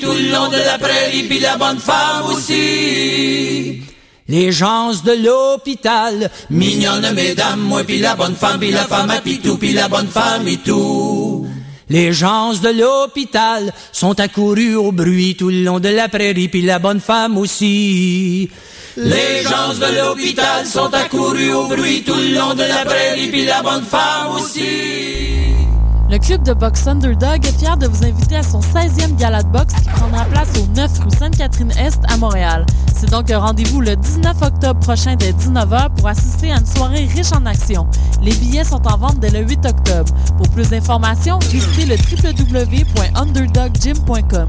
tout le long de la prairie, puis la bonne femme aussi. Les gens de l'hôpital, mignonne mesdames, moi puis la bonne femme, puis la femme à pitou, puis la bonne femme et tout. Les gens de l'hôpital sont accourus au bruit tout le long de la prairie, puis la bonne femme aussi. Les gens de l'hôpital sont accourus au bruit tout le long de la prairie, puis la bonne femme aussi. Le club de boxe Underdog est fier de vous inviter à son 16e gala de boxe qui prendra place au 9 rue Sainte-Catherine-Est à Montréal. C'est donc un rendez-vous le 19 octobre prochain dès 19h pour assister à une soirée riche en actions. Les billets sont en vente dès le 8 octobre. Pour plus d'informations, visitez le www.underdoggym.com.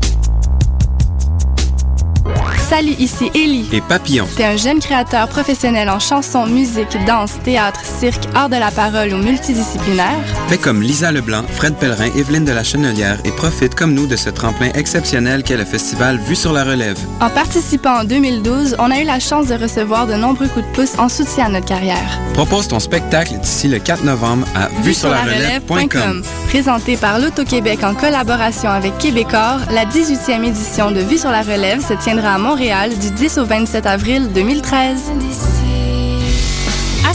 Salut, ici Ellie. Et Papillon. T'es un jeune créateur professionnel en chanson, musique, danse, théâtre, cirque, art de la parole ou multidisciplinaire? Fais comme Lisa Leblanc, Fred Pellerin, Evelyne de la Chenelière et profite comme nous de ce tremplin exceptionnel qu'est le festival Vue sur la relève. En participant en 2012, on a eu la chance de recevoir de nombreux coups de pouce en soutien à notre carrière. Propose ton spectacle d'ici le 4 novembre à vue sur la relève.com. Présenté par l'Auto-Québec en collaboration avec Québecor, la 18e édition de Vue sur la relève se à Montréal du 10 au 27 avril 2013.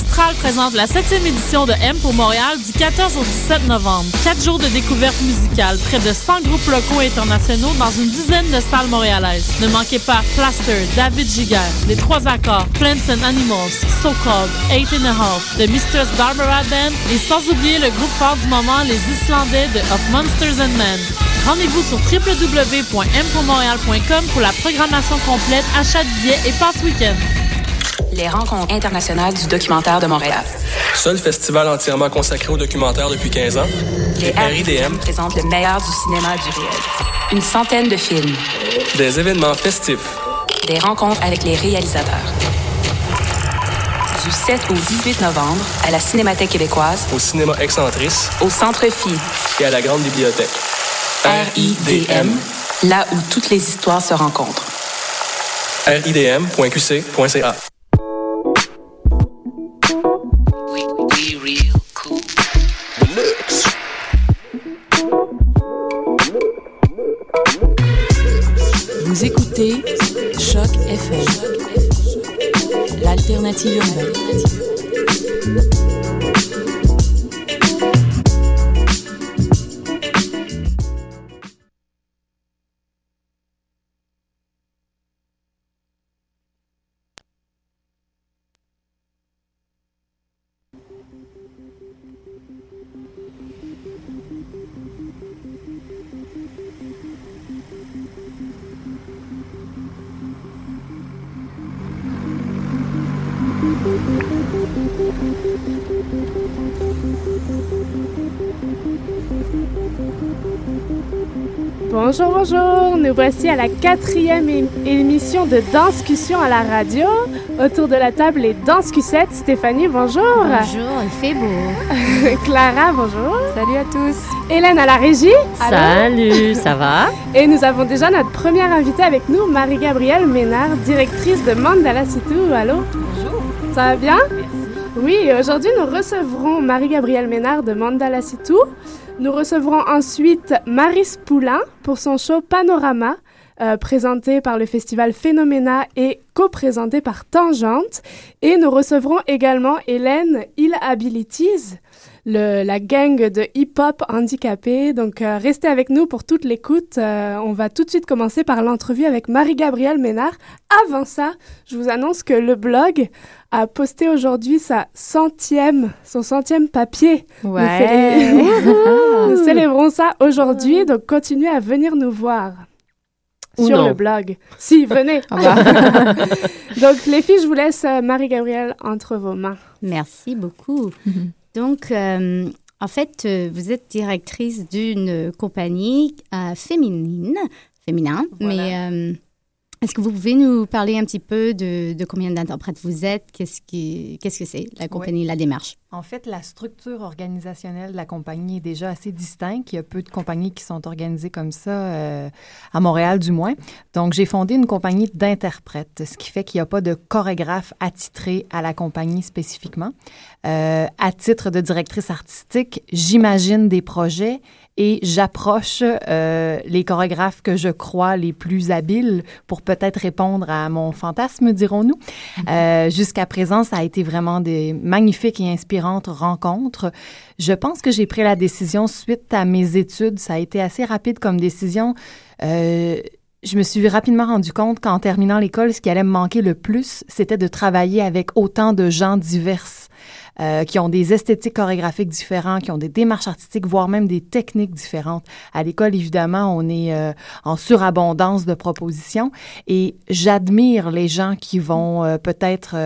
Astral présente la 7e édition de M pour Montréal du 14 au 17 novembre. Quatre jours de découverte musicale, près de 100 groupes locaux et internationaux dans une dizaine de salles montréalaises. Ne manquez pas Plaster, David Giger, Les Trois Accords, Plants and Animals, So Called, Eight and a Half, The Mistress Barbara Band et sans oublier le groupe fort du moment, les Islandais de Of Monsters and Men. Rendez-vous sur www.mpourmontréal.com pour la programmation complète, achat de billets et passe week-end. Les rencontres internationales du documentaire de Montréal. Seul festival entièrement consacré au documentaire depuis 15 ans. Les RIDM présentent le meilleur du cinéma du réel. Une centaine de films. Des événements festifs. Des rencontres avec les réalisateurs. Du 7 au 18 novembre, à la Cinémathèque québécoise. Au cinéma Excentrice. Au Centre Phi. Et à la Grande Bibliothèque. RIDM, là où toutes les histoires se rencontrent. ridm.qc.ca Native Urbaine. Bonjour. Nous voici à la quatrième émission de Danscussion à la radio. Autour de la table, les Danscussettes. Stéphanie, bonjour. Bonjour, il fait beau. Clara, bonjour. Salut à tous. Hélène à la régie. Allô? Salut, ça va? Et nous avons déjà notre première invitée avec nous, Marie-Gabrielle Ménard, directrice de Mandala Situ. Allô? Bonjour. Ça va bien? Oui, et aujourd'hui nous recevrons Marie-Gabrielle Ménard de Mandala Situ. Nous recevrons ensuite Maris Poulain pour son show Panorama, euh, présenté par le festival Phénoména et co-présenté par Tangente. Et nous recevrons également Hélène Ill Abilities, le, la gang de hip-hop handicapé. Donc, euh, restez avec nous pour toute l'écoute. Euh, on va tout de suite commencer par l'entrevue avec Marie-Gabrielle Ménard. Avant ça, je vous annonce que le blog a posté aujourd'hui sa centième, son centième papier. Nous, célé- nous célébrons ça aujourd'hui, donc continuez à venir nous voir. Sur non. le blog. Si, venez. Ah bah. donc, les filles, je vous laisse euh, Marie-Gabrielle entre vos mains. Merci beaucoup. Donc, euh, en fait, euh, vous êtes directrice d'une compagnie euh, féminine, féminin, mais euh, est-ce que vous pouvez nous parler un petit peu de, de combien d'interprètes vous êtes? Qu'est-ce qui- qu'est-ce que c'est, la compagnie, la démarche? En fait, la structure organisationnelle de la compagnie est déjà assez distincte. Il y a peu de compagnies qui sont organisées comme ça, euh, à Montréal du moins. Donc, j'ai fondé une compagnie d'interprètes, ce qui fait qu'il n'y a pas de chorégraphe attitré à la compagnie spécifiquement. Euh, à titre de directrice artistique, j'imagine des projets et j'approche euh, les chorégraphes que je crois les plus habiles pour peut-être répondre à mon fantasme, dirons-nous. Mm-hmm. Jusqu'à présent, ça a été vraiment des magnifiques et rencontres. Je pense que j'ai pris la décision suite à mes études. Ça a été assez rapide comme décision. Euh, je me suis rapidement rendu compte qu'en terminant l'école, ce qui allait me manquer le plus, c'était de travailler avec autant de gens divers. Euh, qui ont des esthétiques chorégraphiques différentes, qui ont des démarches artistiques, voire même des techniques différentes. À l'école, évidemment, on est euh, en surabondance de propositions et j'admire les gens qui vont euh, peut-être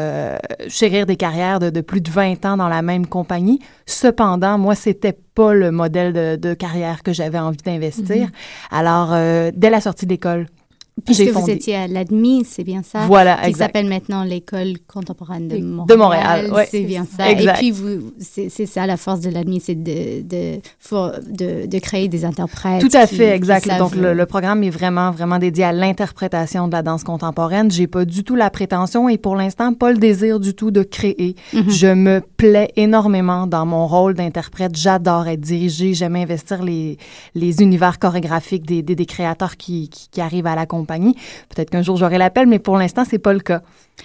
chérir des carrières de, de, plus de 20 ans dans la même compagnie. Cependant, moi, c'était pas le modèle de, de carrière que j'avais envie d'investir. Mm-hmm. Alors, dès la sortie de l'école, Puisque vous étiez à l'ADMI, c'est bien ça. Voilà, Qui s'appelle maintenant l'École contemporaine de Montréal. De Montréal, oui. C'est bien ça. Exact. Et puis, vous, c'est ça la force de l'ADMI, c'est de de, de, de, créer des interprètes. Tout à fait, exact. Donc, le, le, programme est vraiment, vraiment dédié à l'interprétation de la danse contemporaine. J'ai pas du tout la prétention et pour l'instant, pas le désir du tout de créer. Mm-hmm. Je me plais énormément dans mon rôle d'interprète. J'adore être dirigée. J'aime investir les, les univers chorégraphiques des, des, des créateurs qui, qui, qui arrivent à la compagnie Peut-être qu'un jour j'aurai l'appel, mais pour l'instant, c'est pas le cas.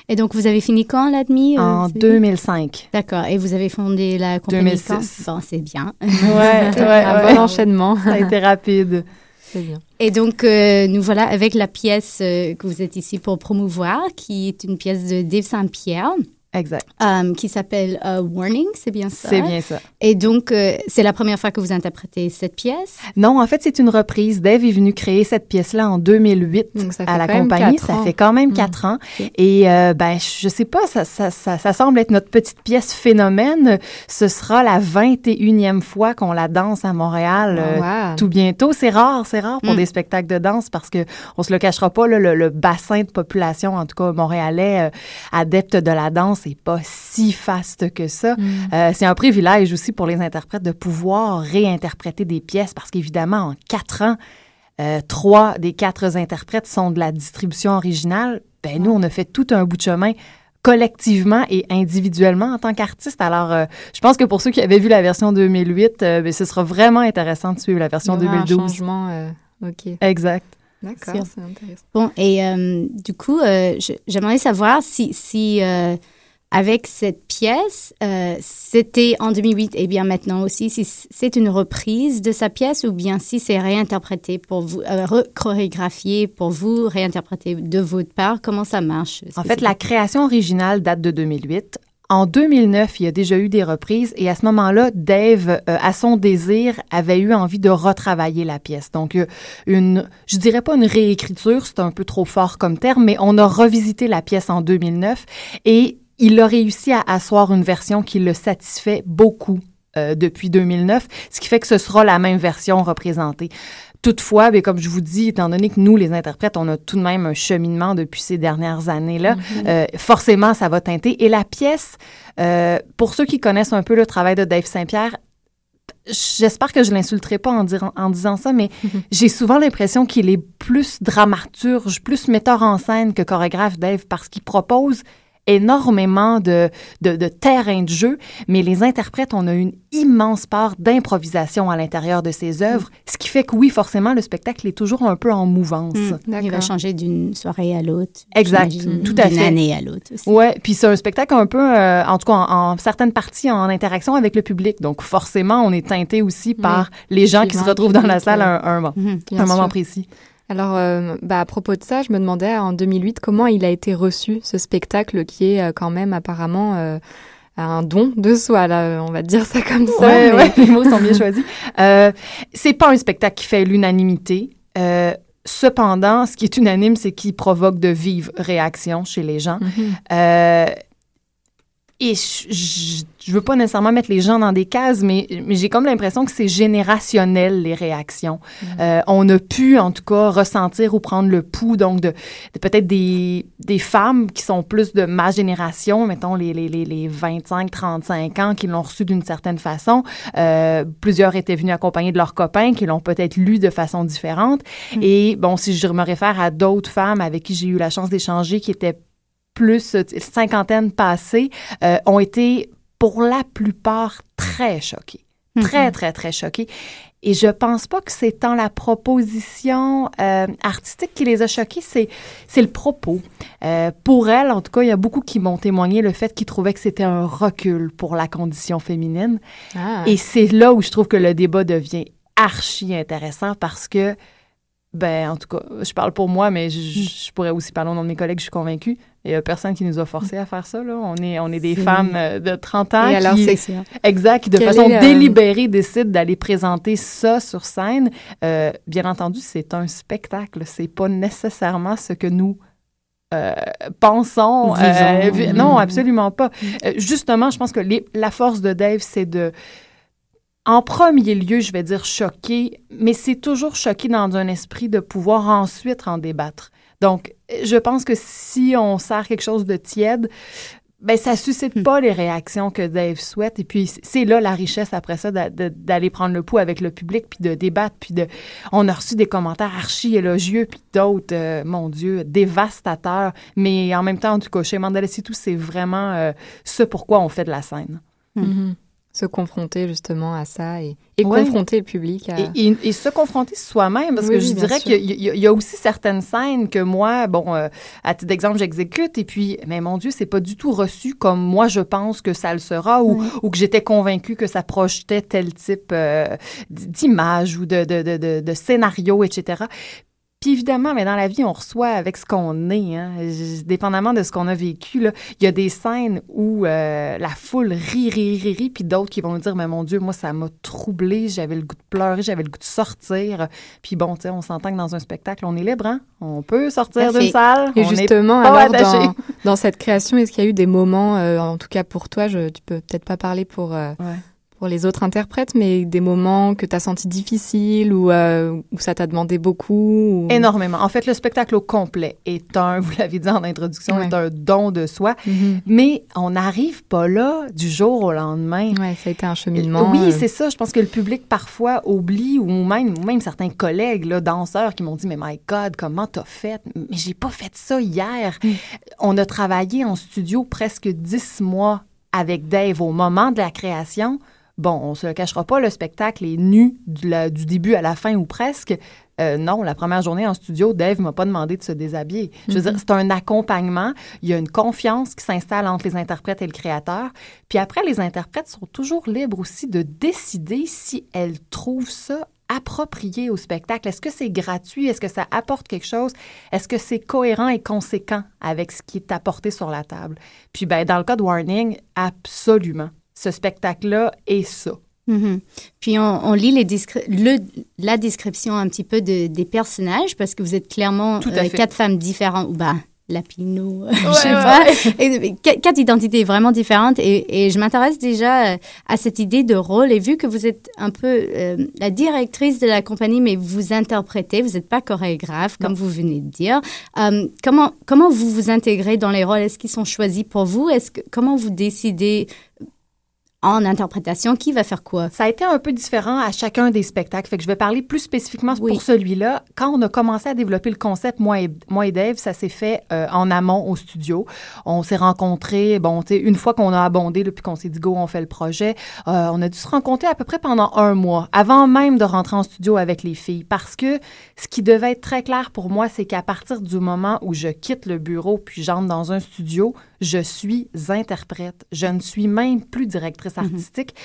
Et donc, vous avez fini quand l'ADMI? Euh, en 2005. D'accord. Et vous avez fondé la compagnie 2006. Bon, c'est bien. Ouais, ouais, Un ouais. bon enchaînement. Ça a été rapide. C'est bien. Et donc, euh, nous voilà avec la pièce euh, que vous êtes ici pour promouvoir, qui est une pièce de Dave Saint-Pierre. Exact. Um, qui s'appelle uh, Warning, c'est bien ça? C'est bien ça. Et donc, euh, c'est la première fois que vous interprétez cette pièce? Non, en fait, c'est une reprise. Dave est venu créer cette pièce-là en 2008 à la compagnie. Ça fait quand même quatre mmh. ans. Okay. Et euh, ben, je sais pas, ça, ça, ça, ça, semble être notre petite pièce phénomène. Ce sera la 21e fois qu'on la danse à Montréal oh, wow. euh, tout bientôt. C'est rare, c'est rare pour mmh. des spectacles de danse parce que on se le cachera pas, là, le, le, bassin de population, en tout cas montréalais, adepte de la danse, c'est pas si faste que ça. Mm. Euh, c'est un privilège aussi pour les interprètes de pouvoir réinterpréter des pièces parce qu'évidemment, en quatre ans, euh, trois des quatre interprètes sont de la distribution originale. Ben, nous, on a fait tout un bout de chemin collectivement et individuellement en tant qu'artiste. Alors, euh, je pense que pour ceux qui avaient vu la version 2008, euh, ben, ce sera vraiment intéressant de suivre la version 2012. Un changement, euh, OK. Exact. D'accord, c'est intéressant. Bon, et euh, du coup, j'aimerais savoir si, si avec cette pièce. Euh, c'était en 2008 et bien maintenant aussi, si c'est une reprise de sa pièce ou bien si c'est réinterprété pour vous, euh, chorégraphié pour vous, réinterprété de votre part. Comment ça marche? En fait, la création originale date de 2008. En 2009, il y a déjà eu des reprises et à ce moment-là, Dave, euh, à son désir, avait eu envie de retravailler la pièce. Donc, une, je dirais pas une réécriture, c'est un peu trop fort comme terme, mais on a revisité la pièce en 2009 et il a réussi à asseoir une version qui le satisfait beaucoup euh, depuis 2009, ce qui fait que ce sera la même version représentée. Toutefois, bien, comme je vous dis, étant donné que nous, les interprètes, on a tout de même un cheminement depuis ces dernières années-là, mm-hmm. euh, forcément, ça va teinter. Et la pièce, euh, pour ceux qui connaissent un peu le travail de Dave Saint-Pierre, J'espère que je l'insulterai pas en, dire, en, disant ça, mais mm -hmm. j'ai souvent l'impression qu'il est plus dramaturge, plus metteur en scène que chorégraphe, Dave, parce qu'il propose énormément de, de, de, terrain de jeu, mais les interprètes, on a une immense part d'improvisation à l'intérieur de ces œuvres, mmh. ce qui fait que oui, forcément, le spectacle est toujours un peu en mouvance. Mmh, Il va changer d'une soirée à l'autre. Exact, tout à fait. D'une année à l'autre aussi. Oui, puis c'est un spectacle un peu, euh, en tout cas, en, en, certaines parties, en interaction avec le public. Donc, forcément, on est teinté aussi par oui. les gens qui se retrouvent dans la salle à un, un, mmh, un moment précis. Alors, euh, bah, à propos de ça, je me demandais en 2008 comment il a été reçu, ce spectacle qui est euh, quand même apparemment euh, un don de soi, là, on va dire ça comme ça. Ouais, mais... ouais les mots sont bien choisis. C'est pas un spectacle qui fait l'unanimité. cependant, ce qui est unanime, c'est qu'il provoque de vives réactions chez les gens. Mm -hmm et je, je, veux pas nécessairement mettre les gens dans des cases, mais, mais j'ai comme l'impression que c'est générationnel, les réactions. Mm. Euh, on a pu, en tout cas, ressentir ou prendre le pouls, donc, de, peut-être des, des femmes qui sont plus de ma génération, mettons les, les, les, 25-35 ans, qui l'ont reçu d'une certaine façon. Euh, plusieurs étaient venus accompagnés de leurs copains qui l'ont peut-être lu de façon différente. Mm. Et, bon, si je me réfère à d'autres femmes avec qui j'ai eu la chance d'échanger qui étaient plus euh, cinquantaine passées, euh, ont été pour la plupart très choqués. Très, mhm. très, très choqués. Et je pense pas que c'est tant la proposition euh, artistique qui les a choqués, c'est, c'est le propos. pour elle, en tout cas, il y a beaucoup qui m'ont témoigné le fait qu'ils trouvaient que c'était un recul pour la condition féminine. Ah. Et c'est là où je trouve que le débat devient archi intéressant parce que ben, en tout cas, je parle pour moi, mais je, pourrais aussi parler au nom de mes collègues, je suis convaincue. Il n'y a personne qui nous a forcé à faire ça. Là. On, est, on est des femmes euh, de 30 ans Et alors, qui, exact, qui de façon délibérée décident d'aller présenter ça sur scène. Euh, bien entendu, c'est un spectacle. C'est pas nécessairement ce que nous euh, pensons. non, absolument pas. justement, je pense que la force de Dave, c'est de en premier lieu, je vais dire choqué, mais c'est toujours choqué dans un esprit de pouvoir ensuite en débattre. Donc, je pense que si on sert quelque chose de tiède, ben ça suscite hmm. pas les réactions que Dave souhaite. Et puis, c'est là la richesse après ça d'aller prendre le pouls avec le public, puis de débattre, puis de... On a reçu des commentaires archi élogieux, puis d'autres, euh, mon Dieu, dévastateurs. Mais en même temps, en tout cas, chez Mandela tout, c'est vraiment euh, ce pourquoi on fait de la scène. Mm-hmm se confronter justement à ça et, confronter le public à... Et, se confronter soi-même, parce que je dirais qu'il y, a aussi certaines scènes que moi, bon, euh, à titre d'exemple, j'exécute, et puis, mais mon Dieu, c'est pas du tout reçu comme moi je pense que ça le sera, ou, ou que j'étais convaincue que ça projetait tel type euh, d'image ou de, de, de, de, scénario, etc évidemment, mais dans la vie, on reçoit avec ce qu'on est. Hein. Dépendamment de ce qu'on a vécu, là, il y a des scènes où euh, la foule rit, rit, rit, rit, puis d'autres qui vont dire, mais mon Dieu, moi, ça m'a troublé, j'avais le goût de pleurer, j'avais le goût de sortir. Puis bon, tu sais, on s'entend que dans un spectacle, on est libre, hein? On peut sortir d'une salle. Et justement, alors, dans, dans, cette création, est-ce qu'il y a eu des moments, euh, en tout cas pour toi, je, tu peux peut-être pas parler pour... Euh, pour les autres interprètes, mais des moments que tu as senti difficiles ou euh, où ça t'a demandé beaucoup? Énormément. En fait, le spectacle au complet est un, vous l'avez dit en introduction, est un don de soi, mm-hmm. mais on n'arrive pas là du jour au lendemain. Oui, ça a été un cheminement. Oui, euh. c'est ça. Je pense que le public parfois oublie, ou même, même certains collègues, là, danseurs, qui m'ont dit, mais my God, comment t'as fait? Mais j'ai pas fait ça hier. Mm. On a travaillé en studio presque dix mois avec Dave au moment de la création. Bon, on se le cachera pas, le spectacle est nu du, du début à la fin ou presque. Euh, non, la première journée en studio, Dave m'a pas demandé de se déshabiller. Je veux dire, mhm. c'est un accompagnement. Il y a une confiance qui s'installe entre les interprètes et le créateur. Puis après, les interprètes sont toujours libres aussi de décider si elles trouvent ça approprié au spectacle. Est-ce que c'est gratuit? Est-ce que ça apporte quelque chose? Est-ce que c'est cohérent et conséquent avec ce qui est apporté sur la table? Puis, ben, dans le cas de Warning, absolument ce spectacle-là est ça. Mm-hmm. Puis on, lit les le, la description un petit peu de, des personnages parce que vous êtes clairement euh, quatre femmes différentes. Ou bah, Lapino, je sais pas. quatre identités vraiment différentes. Et, et je m'intéresse déjà euh, à cette idée de rôle. Et vu que vous êtes un peu euh, la directrice de la compagnie, mais vous interprétez, vous n'êtes pas chorégraphe, comme vous venez de dire. comment, comment vous vous intégrez dans les rôles? Est-ce qu'ils sont choisis pour vous? Est-ce que, Comment vous décidez en interprétation, qui va faire quoi? Ça a été un peu différent à chacun des spectacles. Fait que je vais parler plus spécifiquement pour celui-là. Quand on a commencé à développer le concept, moi et, moi et Dave, ça s'est fait euh, en amont au studio. On s'est rencontrés, bon, tu sais, une fois qu'on a abondé, puis qu'on s'est dit, go, on fait le projet, euh, on a dû se rencontrer à peu près pendant un mois, avant même de rentrer en studio avec les filles. Parce que ce qui devait être très clair pour moi, c'est qu'à partir du moment où je quitte le bureau puis j'entre dans un studio, je suis interprète. Je ne suis même plus directrice mhm. artistique.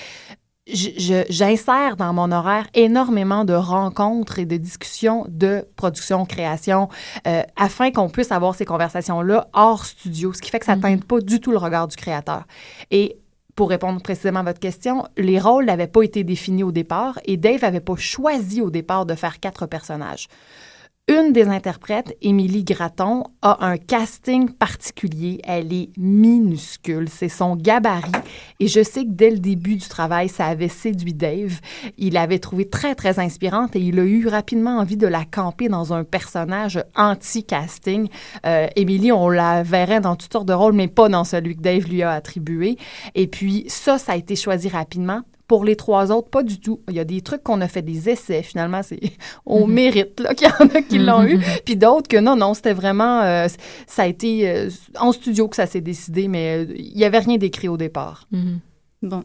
J'insère dans mon horaire énormément de rencontres et de discussions de production, création, euh, afin qu'on puisse avoir ces conversations-là hors studio, ce qui fait que ça ne mhm. pas du tout le regard du créateur. Et pour répondre précisément à votre question, les rôles n'avaient pas été définis au départ et Dave n'avait pas choisi au départ de faire quatre personnages une des interprètes, Émilie Gratton, a un casting particulier. Elle est minuscule. C'est son gabarit. Et je sais que dès le début du travail, ça avait séduit Dave. Il l'avait trouvé très, très inspirante et il a eu rapidement envie de la camper dans un personnage anti-casting. Euh, Émilie, on la verrait dans toutes sortes de rôles, mais pas dans celui que Dave lui a attribué. Et puis, ça, ça a été choisi rapidement. Pour les trois autres, pas du tout. Il y a des trucs qu'on a fait des essais, finalement, c'est on mhm. mérite qu'il y en a qui l'ont eu, puis d'autres que non, non, c'était vraiment, euh, ça a été euh, en studio que ça s'est décidé, mais euh, il n'y avait rien d'écrit au départ. Mhm. Bon.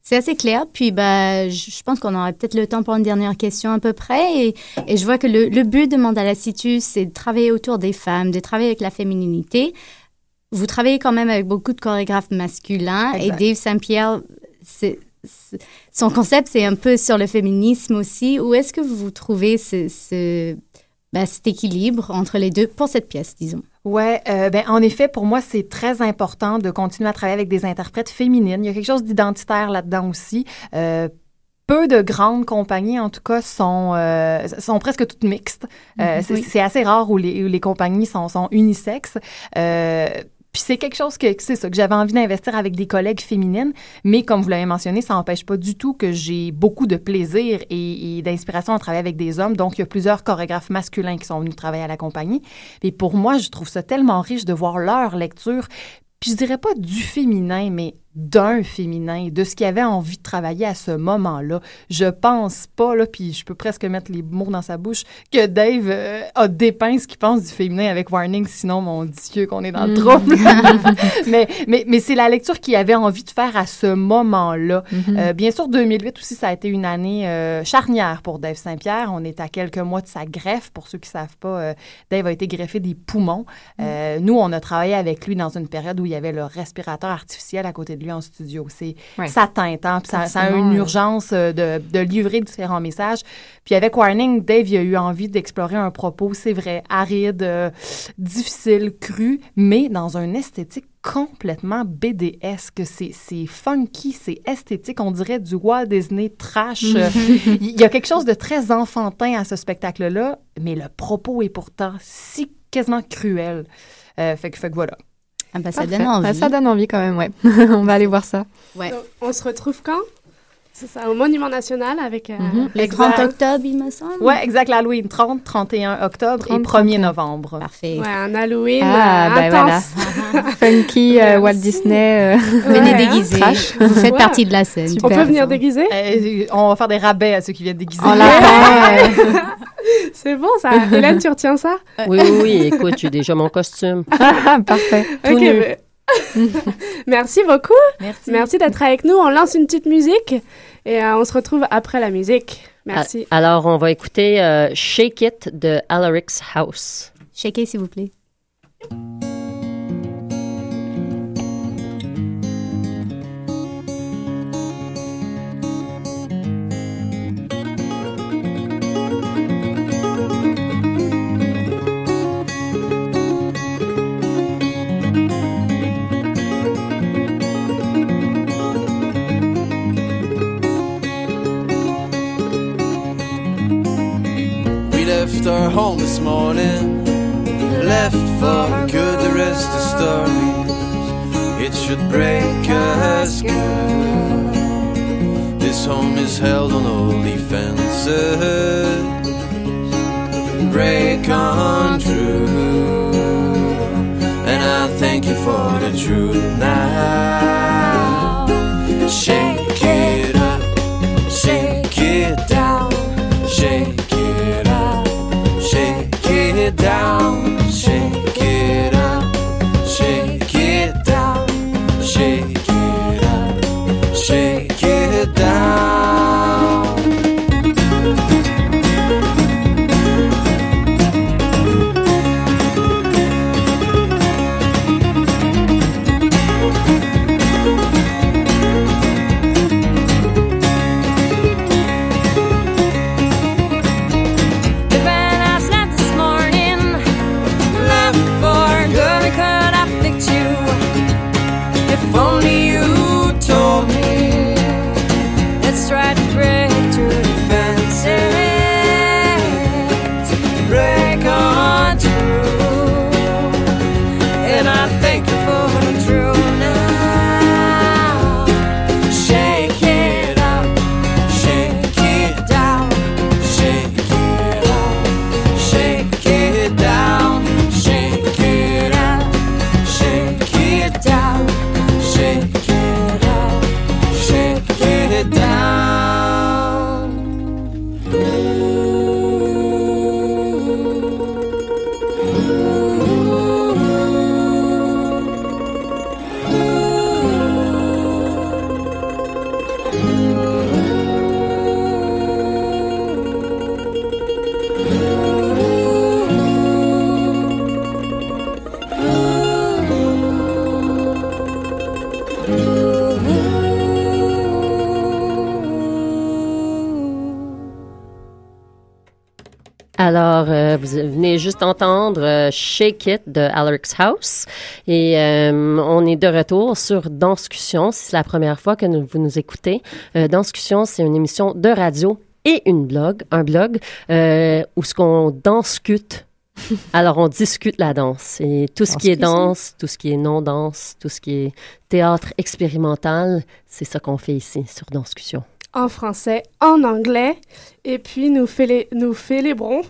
C'est assez clair. Puis, bah, je pense qu'on aurait peut-être le temps pour une dernière question à peu près. Et, et je vois que le, le, but de Mandala Situs, c'est de travailler autour des femmes, de travailler avec la féminité. Vous travaillez quand même avec beaucoup de chorégraphes masculins. Et Dave Saint-Pierre, c'est son concept, c'est un peu sur le féminisme aussi. Où est-ce que vous trouvez ce, ce ben, cet équilibre entre les deux pour cette pièce, disons? Oui, euh, ben, en effet, pour moi, c'est très important de continuer à travailler avec des interprètes féminines. Il y a quelque chose d'identitaire là-dedans aussi. Euh, peu de grandes compagnies, en tout cas, sont, euh, sont presque toutes mixtes. Euh, mm-hmm. c'est assez rare où les, où les compagnies sont, sont unisexes. Euh, puis c'est quelque chose que c'est ça que j'avais envie d'investir avec des collègues féminines, mais comme vous l'avez mentionné, ça n'empêche pas du tout que j'ai beaucoup de plaisir et, d'inspiration à travailler avec des hommes. Donc il y a plusieurs chorégraphes masculins qui sont venus travailler à la compagnie. Et pour moi, je trouve ça tellement riche de voir leur lecture. Puis je dirais pas du féminin, mais d'un féminin, de ce qu'il avait envie de travailler à ce moment-là. Je pense pas, là, puis je peux presque mettre les mots dans sa bouche, que Dave euh, a dépeint ce qu'il pense du féminin avec Warning, sinon, mon Dieu, qu'on est dans le mm. trouble. mais mais, mais c'est la lecture qu'il avait envie de faire à ce moment-là. Mm-hmm. Euh, bien sûr, 2008 aussi, ça a été une année euh, charnière pour Dave Saint-Pierre. On est à quelques mois de sa greffe. Pour ceux qui savent pas, Dave a été greffé des poumons. Mm. Nous, on a travaillé avec lui dans une période où il y avait le respirateur artificiel à côté de lui en studio. C'est ça teinte, hein, ça, ça, a une urgence euh, de, de, livrer différents messages. Puis avec Warning, Dave il a eu envie d'explorer un propos, c'est vrai, aride, euh, difficile, cru, mais dans un esthétique complètement BDesque. C'est funky, c'est esthétique. On dirait du Walt Disney trash. Il y a quelque chose de très enfantin à ce spectacle-là, mais le propos est pourtant si quasiment cruel. Euh, fait, que, fait que voilà. Ah bah, ça donne envie. Bah, ça donne envie quand même, ouais. on va aller voir ça. Ouais. on se retrouve quand? C'est ça, au Monument National avec... Euh, mhm. Le 30 octobre, il me semble. Oui, exact, l'Halloween. 30, 31 octobre et 1er novembre. Parfait. Ouais, un Halloween ah, euh, ben intense. Voilà. Funky, euh, Walt Disney. Venez déguiser. Vous faites partie de la scène. Super. On peut venir déguiser? on va faire des rabais à ceux qui viennent déguiser. En lapin. C'est bon, ça. Hélène, tu retiens ça? Oui, oui, oui. Écoute, j'ai déjà mon costume. Parfait. Tout mais... Merci beaucoup. Merci. Merci d'être avec nous. On lance une petite musique et euh, on se retrouve après la musique. Merci. Alors, on va écouter euh, Shake It de Alaric's House. Shake it, s'il vous plaît. Our home this morning. Left for good, the rest of stories. It should break us good. This home is held on old defenses. Break on true. And I thank you for the truth now. Shake down, only juste entendre euh, Shake It de Alex House. Et euh, on est de retour sur Danscussion. Si c'est la première fois que nous- vous nous écoutez, euh, Danscussion, c'est une émission de radio et une blog, un blog euh, où ce qu'on danscute. Alors, on discute la danse. Et tout ce qui est danse, tout ce qui est non-danse, tout ce qui est théâtre expérimental, c'est ça qu'on fait ici sur Danscussion. En français, en anglais, et puis nous, fêlé- nous célébrons.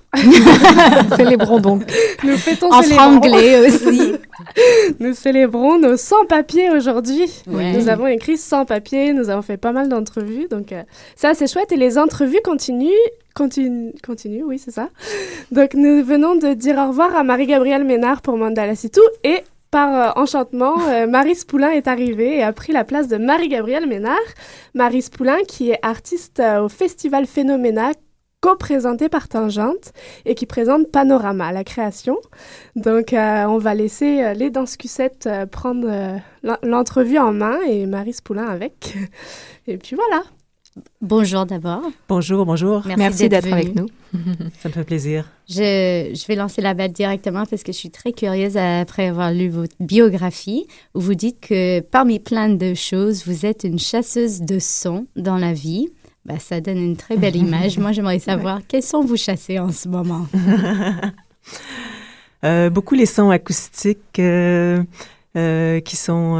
Célébrons donc. Nous fêtons En célébrons. franglais aussi. nous célébrons nos 100 papiers aujourd'hui. Ouais. Nous avons écrit 100 papiers, nous avons fait pas mal d'entrevues, donc euh, ça c'est chouette. Et les entrevues continuent, continuent, continuent oui c'est ça. Donc nous venons de dire au revoir à Marie-Gabrielle Ménard pour Mandala Sitou et par euh, enchantement, euh, Marie Spoulin est arrivée et a pris la place de Marie-Gabrielle Ménard. Marie Spoulin qui est artiste euh, au Festival Phénoména co-présenté par Tangente et qui présente Panorama, la création. Donc, on va laisser les euh, prendre l'en- l'entrevue en main et Marie Spoulin avec. Et puis voilà. Bonjour d'abord. Bonjour, bonjour. Merci d'être avec nous. Ça me fait plaisir. Je, je vais lancer la balle directement parce que je suis très curieuse après avoir lu votre biographie où vous dites que parmi plein de choses, vous êtes une chasseuse de sons dans la vie. Bah, ça donne une très belle image. Moi, j'aimerais savoir quels sons vous chassez en ce moment? Euh, beaucoup les sons acoustiques euh, euh, qui sont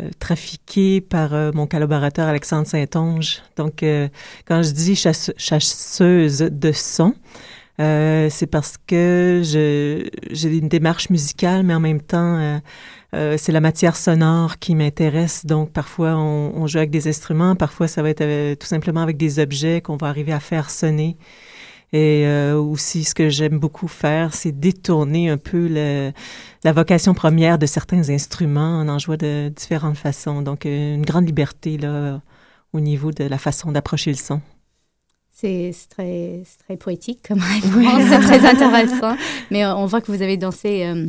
euh, trafiqués par euh, mon collaborateur Alexandre Saint-Onge. Donc, euh, quand je dis chasse- chasseuse de sons, euh, c'est parce que j'ai une démarche musicale, mais en même temps, euh, euh, c'est la matière sonore qui m'intéresse. Donc, parfois, on, on joue avec des instruments, parfois, ça va être tout simplement avec des objets qu'on va arriver à faire sonner. Et euh, aussi, ce que j'aime beaucoup faire, c'est détourner un peu le- la vocation première de certains instruments. On en joue de différentes façons. Donc, euh, une grande liberté là, au niveau de la façon d'approcher le son. C'est très, très poétique comme réponse, c'est très intéressant. Mais euh, on voit que vous avez dansé euh,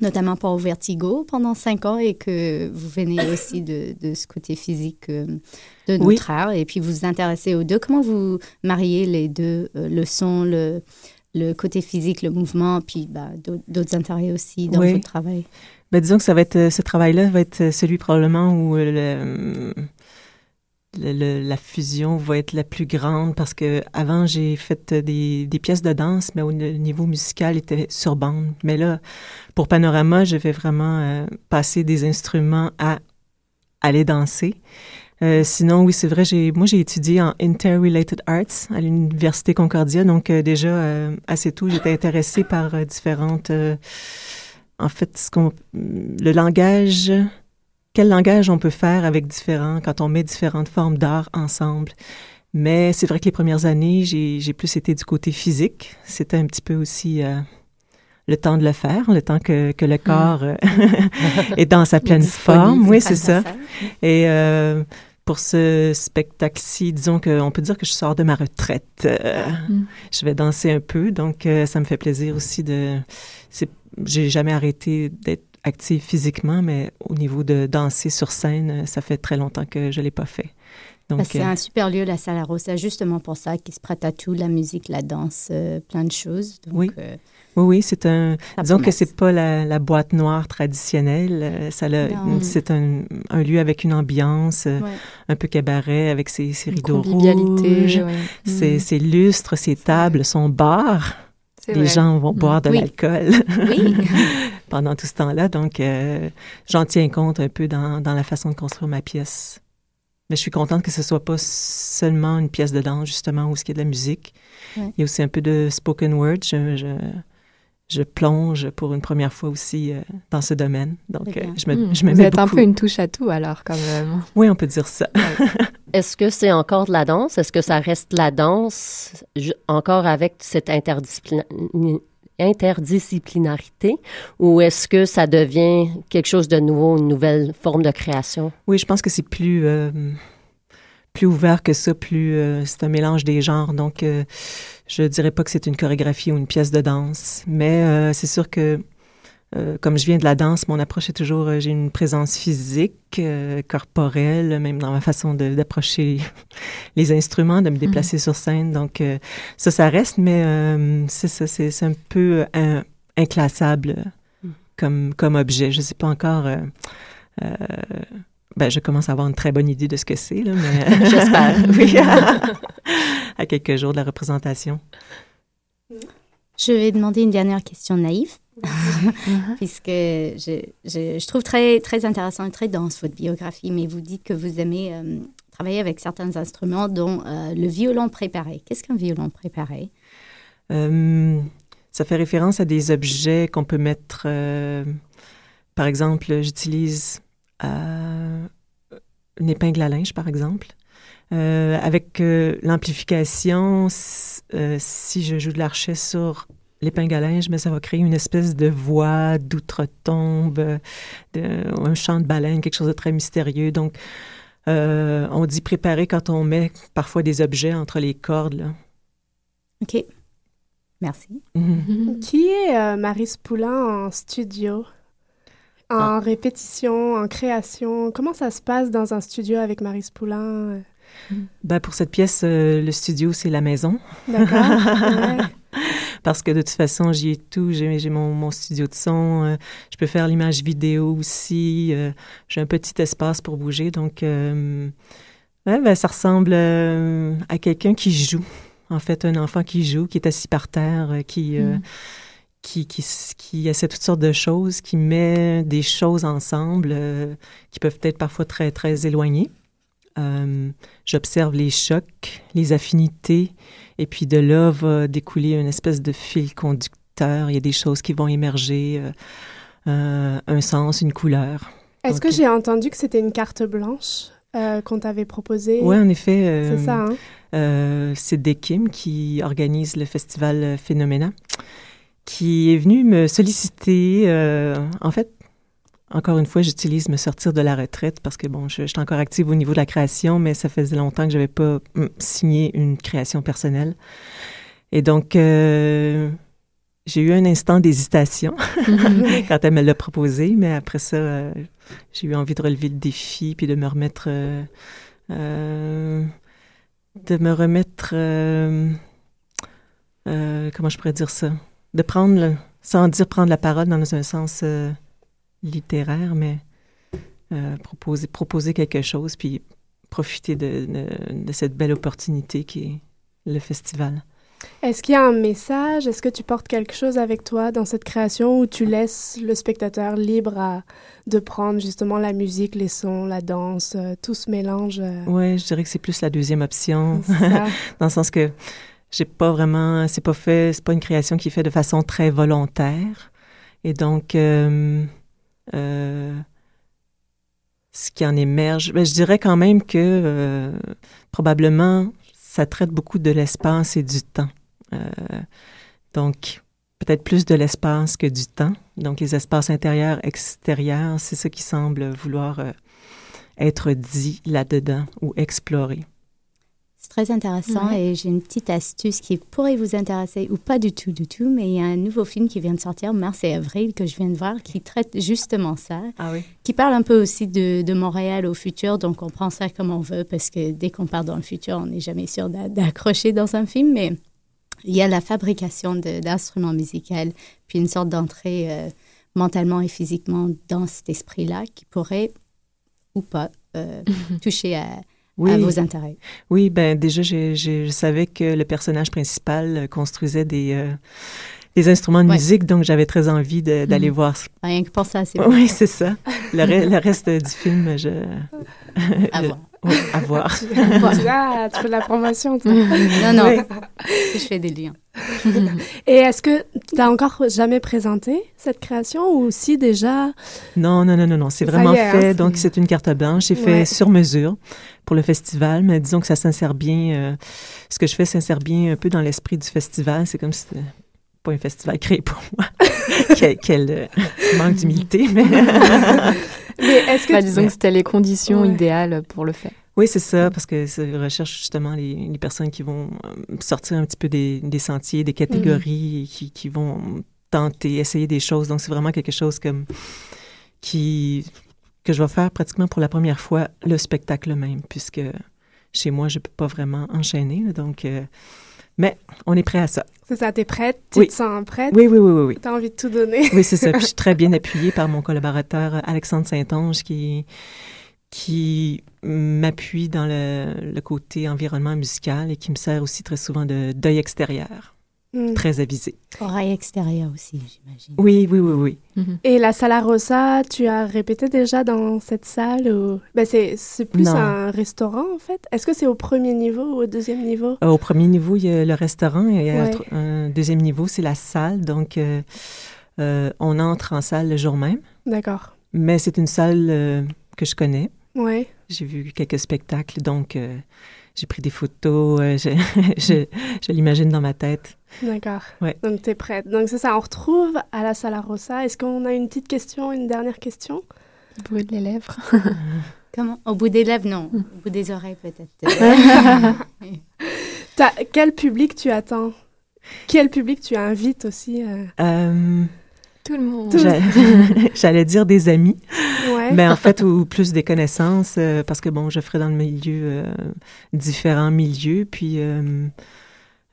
notamment pour Vertigo pendant cinq ans et que vous venez aussi de, de ce côté physique euh, de notre Oui. art. Et puis vous vous intéressez aux deux. Comment vous mariez les deux, euh, le son, le, le côté physique, le mouvement, puis bah, d'autres- intérêts aussi dans Oui. votre travail? Ben, disons que ça va être, euh, ce travail-là va être celui probablement où le, le- le- la fusion va être la plus grande parce que avant j'ai fait des, des pièces de danse, mais au niveau musical était sur bande. Mais là, pour Panorama, je vais vraiment euh, passer des instruments à aller danser. Euh, sinon, oui, c'est vrai, j'ai, moi j'ai étudié en Interrelated Arts à l'Université Concordia, donc euh, déjà euh, assez tôt, j'étais intéressée par euh, différentes euh, en fait, ce qu'on, le langage, quel langage on peut faire avec différents, quand on met différentes formes d'art ensemble? Mais c'est vrai que les premières années, j'ai, plus été du côté physique. C'était un petit peu aussi euh, le temps de le faire, le temps que, que le corps euh, est dans sa pleine forme. Oui, c'est ça. Et euh, pour ce spectacle-ci, disons qu'on peut dire que je sors de ma retraite. Euh, Mm. Je vais danser un peu, donc euh, ça me fait plaisir aussi de... J'ai jamais arrêté d'être active physiquement, mais au niveau de danser sur scène, euh, ça fait très longtemps que je l'ai pas fait. Donc, c'est euh, un super lieu, la Salle à Rosa, justement pour ça, qui se prête à tout, la musique, la danse, euh, plein de choses. Donc, Oui. euh, Oui, oui, c'est un. Disons que c'est pas la, la boîte noire traditionnelle. Ça c'est un, un lieu avec une ambiance Ouais. un peu cabaret avec ses, rideaux rouges, ouais. ses, Mm. ses lustres, ses tables, son bar. Les vrai. gens vont Mm. boire de Oui. l'alcool Oui. pendant tout ce temps-là. Donc, euh, j'en tiens compte un peu dans, dans la façon de construire ma pièce. Mais je suis contente que ce soit pas seulement une pièce de danse, justement, où il y a de la musique. Il y a aussi un peu de spoken word. Je, je, je plonge pour une première fois aussi euh, dans ce domaine. Donc, euh, je me, Mm. je me Vous mets êtes un beaucoup. peu une touche à tout alors, quand même. Oui, on peut dire ça. Est-ce que c'est encore de la danse? Est-ce que ça reste de la danse encore avec cette interdisciplina- interdisciplinarité? Ou est-ce que ça devient quelque chose de nouveau, une nouvelle forme de création? Oui, je pense que c'est plus, euh, plus ouvert que ça, plus euh, c'est un mélange des genres. Donc, euh, je dirais pas que c'est une chorégraphie ou une pièce de danse, mais euh, c'est sûr que euh, comme je viens de la danse, mon approche est toujours, j'ai une présence physique, corporelle, même dans ma façon d'approcher les instruments, de me déplacer mhm. sur scène. Donc, ça, ça reste, mais c'est ça, c'est un peu inclassable mhm. comme, comme objet. Je ne sais pas encore. Ben, je commence à avoir une très bonne idée de ce que c'est, mais j'espère. oui, à quelques jours de la représentation. Je vais demander une dernière question naïve. Mhm. puisque je, je, trouve très, très intéressant et très dense votre biographie, mais vous dites que vous aimez euh, travailler avec certains instruments, dont euh, le violon préparé. Qu'est-ce qu'un violon préparé? Euh, ça fait référence à des objets qu'on peut mettre, par exemple, j'utilise une épingle à linge, par exemple. avec l'amplification, si je joue de l'archet sur l'épingle à linge, mais ça va créer une espèce de voix d'outre-tombe, un chant de baleine, quelque chose de très mystérieux. Donc, euh, on dit préparer quand on met parfois des objets entre les cordes. OK. Merci. Mhm. Qui est euh, Marie Poulain en studio? En ah. répétition, en création? Comment ça se passe dans un studio avec Marie Poulain? Ben, pour cette pièce, euh, le studio, c'est la maison. D'accord. Parce que de toute façon, j'y ai tout. J'ai mon, mon, studio de son. Euh, je peux faire l'image vidéo aussi. Euh, j'ai un petit espace pour bouger. Donc, ouais, ben, ça ressemble à quelqu'un qui joue. En fait, un enfant qui joue, qui est assis par terre, qui. Mm. Qui, qui, qui, essaie toutes sortes de choses, qui met des choses ensemble qui peuvent être parfois très, très éloignées. Euh, j'observe les chocs, les affinités, et puis de là va découler une espèce de fil conducteur. Il y a des choses qui vont émerger, euh, euh, un sens, une couleur. Est-ce que j'ai entendu que c'était une carte blanche qu'on t'avait proposée? Oui, en effet. C'est ça, hein? c'est Dekim qui organise le festival Phénoména, qui est venu me solliciter. en fait, encore une fois, j'utilise me sortir de la retraite parce que, bon, je, suis encore active au niveau de la création, mais ça faisait longtemps que je n'avais pas hum, signé une création personnelle. Et donc, euh, j'ai eu un instant d'hésitation quand elle me l'a proposé, mais après ça, euh, j'ai eu envie de relever le défi puis de me remettre. Euh, de me remettre. comment je pourrais dire ça? De prendre, sans dire prendre la parole dans un sens littéraire, mais euh, proposer, proposer quelque chose, puis profiter de, de, cette belle opportunité qui est le festival. Est-ce qu'il y a un message? Est-ce que tu portes quelque chose avec toi dans cette création ou tu laisses le spectateur libre à, de prendre justement la musique, les sons, la danse, euh, tout ce mélange? Euh? Oui, je dirais que c'est plus la deuxième option, dans le sens que j'ai pas vraiment, c'est pas fait, c'est pas une création qui est faite de façon très volontaire. Et donc, euh, ce qui en émerge. Ben, je dirais quand même que euh, probablement ça traite beaucoup de l'espace et du temps. Euh, donc, peut-être plus de l'espace que du temps. Donc, les espaces intérieurs, extérieurs, c'est ce qui semble vouloir être dit là-dedans ou exploré. C'est très intéressant et j'ai une petite astuce qui pourrait vous intéresser ou pas du tout, du tout, mais il y a un nouveau film qui vient de sortir, Mars et Avril, que je viens de voir, qui traite justement ça. Ah oui. Qui parle un peu aussi de, de, Montréal au futur, donc on prend ça comme on veut parce que dès qu'on part dans le futur, on n'est jamais sûr d'accrocher dans un film, mais il y a la fabrication d'instruments musicaux, puis une sorte d'entrée euh, mentalement et physiquement dans cet esprit-là qui pourrait ou pas euh, toucher à oui. à vos intérêts. Oui, ben déjà, je savais que le personnage principal euh, construisait des, euh, des instruments de musique, donc j'avais très envie d'aller mhm. voir. Rien que pour ça, c'est Oui, c'est ça. Le, le, reste du film, je... À voir. À voir. ah, tu fais de la promotion. non, non. Je fais des liens. Et est-ce que tu n'as encore jamais présenté cette création ou si déjà? Non, non, non, non, non. C'est vraiment hein, fait. donc, c'est une carte blanche. C'est fait sur mesure pour le festival, mais disons que ça s'insère bien. Euh, ce que je fais s'insère bien un peu dans l'esprit du festival. C'est comme si c'était pas un festival créé pour moi. quel, euh, manque d'humilité, mais. Mais est-ce que. Bah, disons que c'était les conditions idéales pour le faire. Oui, c'est ça, parce que ça recherche justement les, les, personnes qui vont euh, sortir un petit peu des, des sentiers, des catégories, qui, qui, vont tenter, essayer des choses. Donc, c'est vraiment quelque chose comme qui que je vais faire pratiquement pour la première fois le spectacle même, puisque chez moi, je peux pas vraiment enchaîner. donc, euh, mais on est prêt à ça. C'est ça, tu es prête? Tu te sens prête? Oui, oui, oui, oui. oui. Tu as envie de tout donner? oui, c'est ça. Puis je suis très bien appuyée par mon collaborateur Alexandre Saint-Onge qui, qui m'appuie dans le, le, côté environnement musical et qui me sert aussi très souvent de deuil extérieur. Mm. Très avisé. Oreille extérieure aussi, j'imagine. Oui, oui, oui, oui. Mm-hmm. Et la Sala Rosa, tu as répété déjà dans cette salle ou... Ben c'est, plus un restaurant, en fait. Est-ce que c'est au premier niveau ou au deuxième niveau? Euh, au premier niveau, il y a le restaurant et un deuxième niveau, c'est la salle. Donc, euh, euh, on entre en salle le jour même. D'accord. Mais c'est une salle que je connais. Oui. J'ai vu quelques spectacles, donc j'ai pris des photos, je, je, je l'imagine dans ma tête. D'accord. Ouais. Donc, tu es prête. Donc, c'est ça, on retrouve à la Sala Rosa. Est-ce qu'on a une petite question, une dernière question? Au bout des lèvres. Comment? Au bout des lèvres, non. Au bout des oreilles, peut-être. quel public tu attends? Quel public tu invites aussi euh? Euh, Tout le monde. J'allais dire des amis. Ouais. Mais en fait, ou plus des connaissances, euh, parce que bon, je ferai dans le milieu, différents milieux. Puis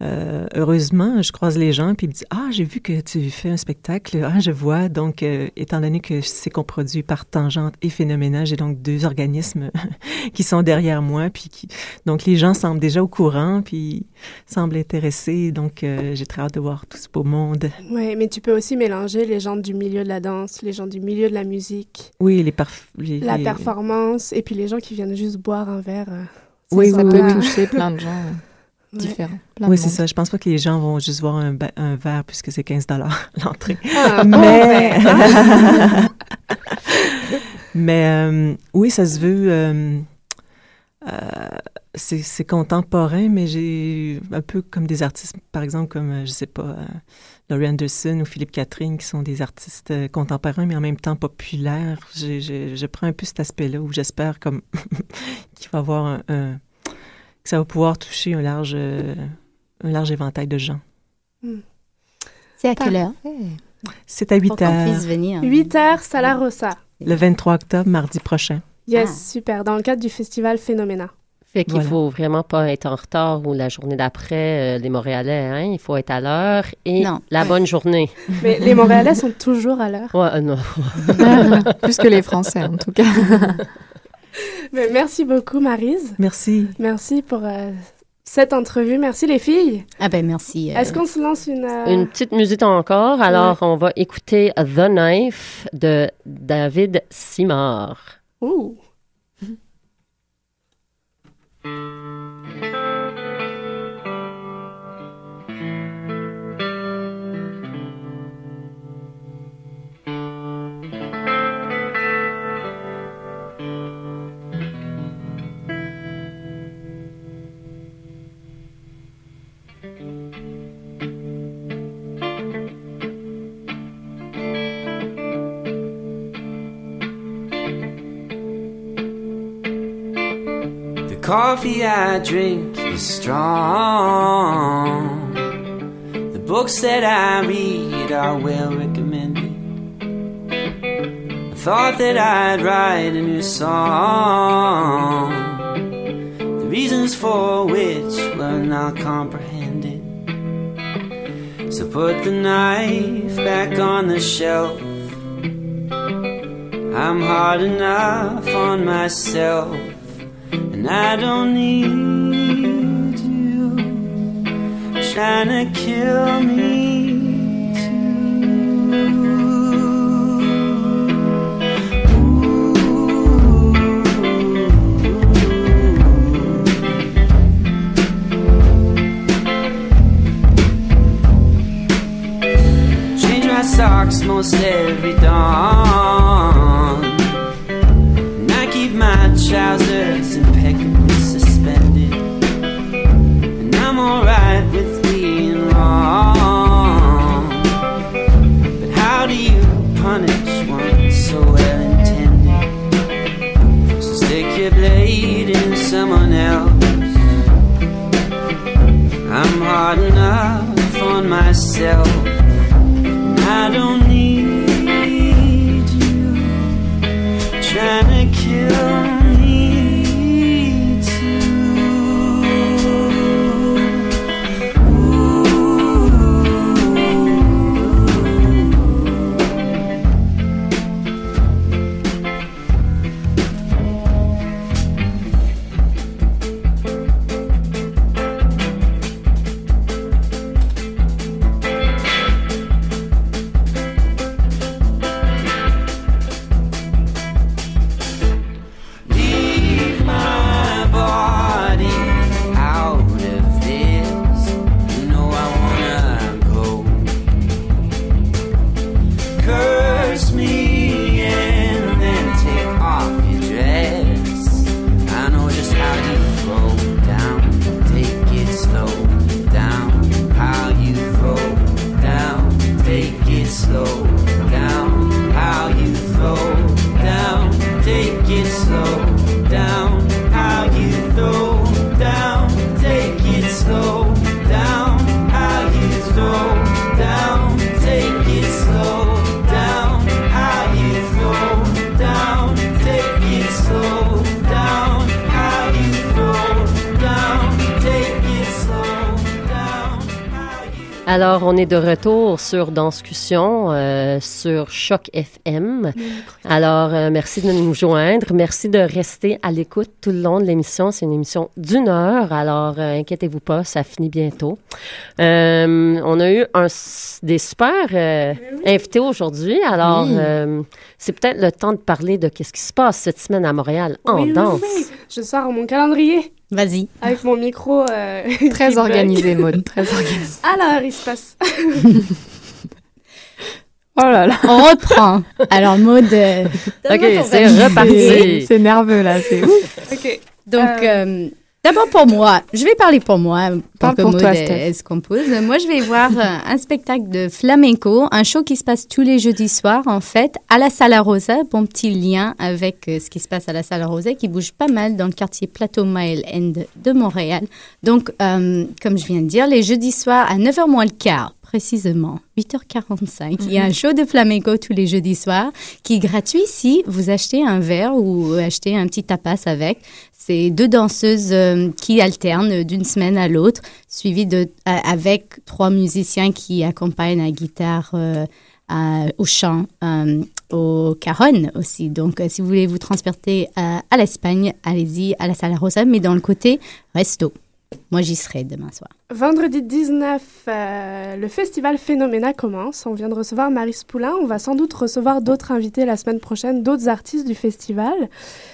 euh, heureusement, je croise les gens puis ils me disent Ah, j'ai vu que tu fais un spectacle. Ah, je vois. Donc, euh, étant donné que c'est qu'on produit par Tangente et Phénoménage, j'ai donc deux organismes qui sont derrière moi. Puis qui... Donc, les gens semblent déjà au courant puis semblent intéressés. Donc, euh, j'ai très hâte de voir tout ce beau monde. Oui, mais tu peux aussi mélanger les gens du milieu de la danse, les gens du milieu de la musique. Oui, les, les La performance et puis les gens qui viennent juste boire un verre. oui, ça peut toucher plein de gens différents. Oui, c'est ça. Je pense pas que les gens vont juste voir un, un verre puisque c'est 15 dollars l'entrée. Ah, mais mais euh, oui, ça se veut. Euh, euh, c'est contemporain, mais j'ai un peu comme des artistes, par exemple, comme, je sais pas, Laurie Anderson ou Philippe Catherine, qui sont des artistes contemporains, mais en même temps populaires. Je, je, je prends un peu cet aspect-là où j'espère comme qu'il va y avoir un que ça va pouvoir toucher un large, euh, un large éventail de gens. Hmm. C'est à quelle heure? C'est à 8 heures. puisse venir. 8 heures, Sala Rosa. Le 23 octobre, mardi prochain. Yes, ah. super. Dans le cadre du festival Phénoména. Fait qu'il faut vraiment pas être en retard ou la journée d'après, euh, les Montréalais, hein? Il faut être à l'heure et la bonne journée. Mais les Montréalais sont toujours à l'heure. Ouais, euh, non. Plus que les Français, en tout cas. Mais merci beaucoup, Marise. Merci. Merci pour euh, cette entrevue. Merci, les filles. Ah ben merci. Euh, Est-ce qu'on se lance une... Euh, une petite musique encore. Alors, on va écouter The Knife de David Simard. Ouh. Coffee I drink is strong. The books that I read are well recommended. I thought that I'd write a new song. The reasons for which were not comprehended. So put the knife back on the shelf. I'm hard enough on myself. And I don't need you trying to kill me. Alors, on est de retour sur Danscussion euh, sur Choc FM. Alors, euh, merci de nous joindre. Merci de rester à l'écoute tout le long de l'émission. C'est une émission d'une heure. Alors, euh, inquiétez-vous pas, ça finit bientôt. On a eu un, des super invités aujourd'hui. Alors, Oui. c'est peut-être le temps de parler de qu'est-ce qui se passe cette semaine à Montréal en oui, danse. oui. Je sors mon calendrier. Vas-y. Avec mon micro. euh, Très organisé, Maud, très organisé. Alors, il se passe. Oh là là. On reprend. Alors, Maud. euh, Ok, c'est reparti. C'est nerveux là, c'est ouf. OK. Donc, euh, d'abord pour moi, je vais parler pour moi, Parle pour toi, elle se compose. Moi, je vais voir euh, un spectacle de flamenco, un show qui se passe tous les jeudis soirs, en fait, à la Sala Rosa. Bon petit lien avec euh, ce qui se passe à la Sala Rosa, qui bouge pas mal dans le quartier Plateau Mile End de Montréal. Donc, euh, comme je viens de dire, les jeudis soirs à 9h moins le quart, précisément, 8h45. Il y a un show de flamenco tous les jeudis soirs qui est gratuit si vous achetez un verre ou achetez un petit tapas avec. C'est deux danseuses euh, qui alternent d'une semaine à l'autre, suivies de, a- avec trois musiciens qui accompagnent à guitare, euh, au chant, euh, au cajon aussi. Donc, euh, si vous voulez vous transporter à l'Espagne, allez-y à la Sala Rosa, mais dans le côté resto. Moi, j'y serai demain soir. Vendredi 19, euh, le festival Phénoména commence. On vient de recevoir Marie Poulain. On va sans doute recevoir d'autres invités la semaine prochaine, d'autres artistes du festival.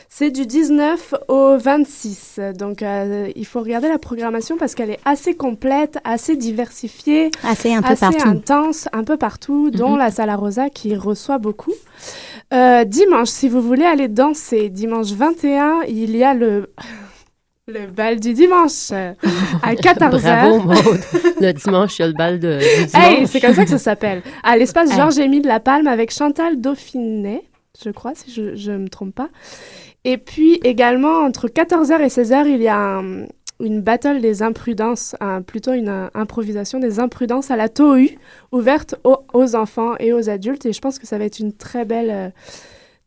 C'est du 19 au 26. Donc, euh, il faut regarder la programmation parce qu'elle est assez complète, assez diversifiée, Assez un peu assez partout. intense, un peu partout, dont Mhm. la Sala Rosa qui reçoit beaucoup. Euh, dimanche, si vous voulez aller danser, dimanche 21, il y a le... Le bal du dimanche euh, à 14h. Bravo. Le dimanche, il y a le bal de, du dimanche. Hey, c'est comme ça que ça s'appelle. À l'espace. Georges-Émile de la Palme avec Chantal Dauphinet, je crois, si je ne me trompe pas. Et puis également, entre 14h et 16h, il y a un- une battle des imprudences, un- plutôt une improvisation des imprudences à la TOU, ouverte aux, aux enfants et aux adultes. Et je pense que ça va être une très belle... euh,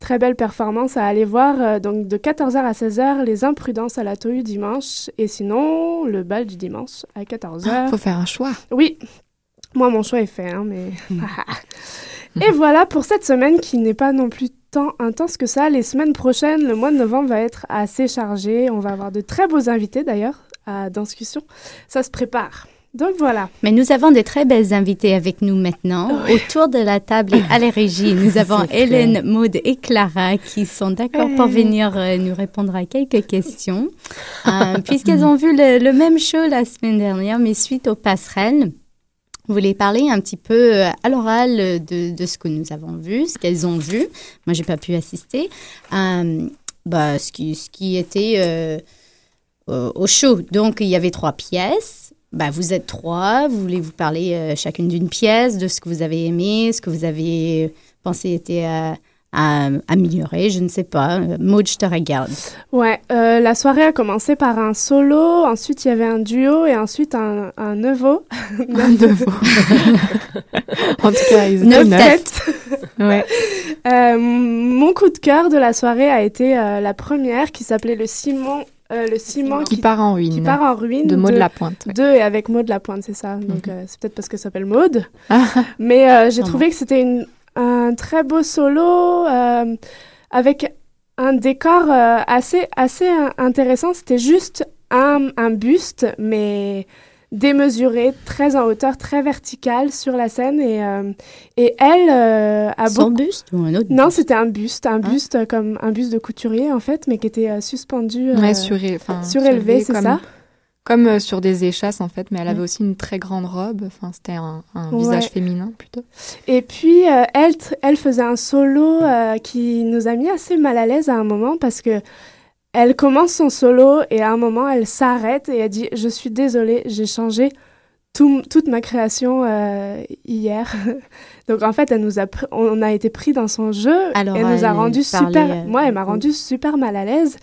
Très belle performance à aller voir. euh, donc de 14h à 16h, les imprudences à la TOU dimanche. Et sinon, le bal du dimanche à 14h. Faut faire un choix. Oui, moi mon choix est fait, hein, mais. Et voilà pour cette semaine qui n'est pas non plus tant intense que ça. Les semaines prochaines, le mois de novembre va être assez chargé. On va avoir de très beaux invités d'ailleurs à Danscussion. Ça se prépare. Donc voilà. Mais nous avons de très belles invités avec nous maintenant. Autour de la table et à la régie, nous avons Hélène, Maude et Clara qui sont d'accord pour venir euh, nous répondre à quelques questions. Euh, Puisqu'elles ont vu le, le même show la semaine dernière, mais suite aux passerelles, vous voulez parler un petit peu euh, à l'oral de, de ce que nous avons vu, ce qu'elles ont vu. Moi, j'ai pas pu assister. Bah, ce, qui, ce qui était au show. Donc, il y avait trois pièces. Bah, vous êtes trois. Vous voulez vous parler euh, chacune d'une pièce, de ce que vous avez aimé, ce que vous avez pensé était euh, à améliorer, je ne sais pas. Euh, Maud, je te regarde. Ouais, euh, la soirée a commencé par un solo, ensuite il y avait un duo et ensuite un, un nevo. Un neveu. en tout cas, ils Neuf étaient neuf. têtes. Ouais. Euh, mon coup de cœur de la soirée a été euh, la première qui s'appelait le Simon. Euh, le ciment Qui part en ruine. qui part en ruine. De Maud Lapointe, ouais. Deux et avec Maud Lapointe, c'est ça. Donc euh, c'est peut-être parce que ça s'appelle Maud. Ah. Mais euh, j'ai trouvé que c'était un très beau solo avec un décor assez, assez intéressant. C'était juste un, un buste, mais démesuré, très en hauteur, très vertical sur la scène. Et, euh, et elle euh, a Son beaucoup... buste ou un autre Non, c'était un buste, un Ah. buste comme un buste de couturier en fait, mais qui était euh, suspendu, Ouais, suré- enfin, surélevé, c'est comme- ça? Comme sur des échasses, en fait, mais elle avait aussi une très grande robe. Enfin, c'était un, un Ouais. visage féminin, plutôt. Et puis, euh, elle, elle faisait un solo euh, qui nous a mis assez mal à l'aise à un moment parce que elle commence son solo et à un moment, elle s'arrête et elle dit Je suis désolée, j'ai changé toute ma création hier. Donc en fait, elle nous a on a été pris dans son jeu. Alors, elle nous a rendu super. Moi, elle m'a rendu super mal à l'aise.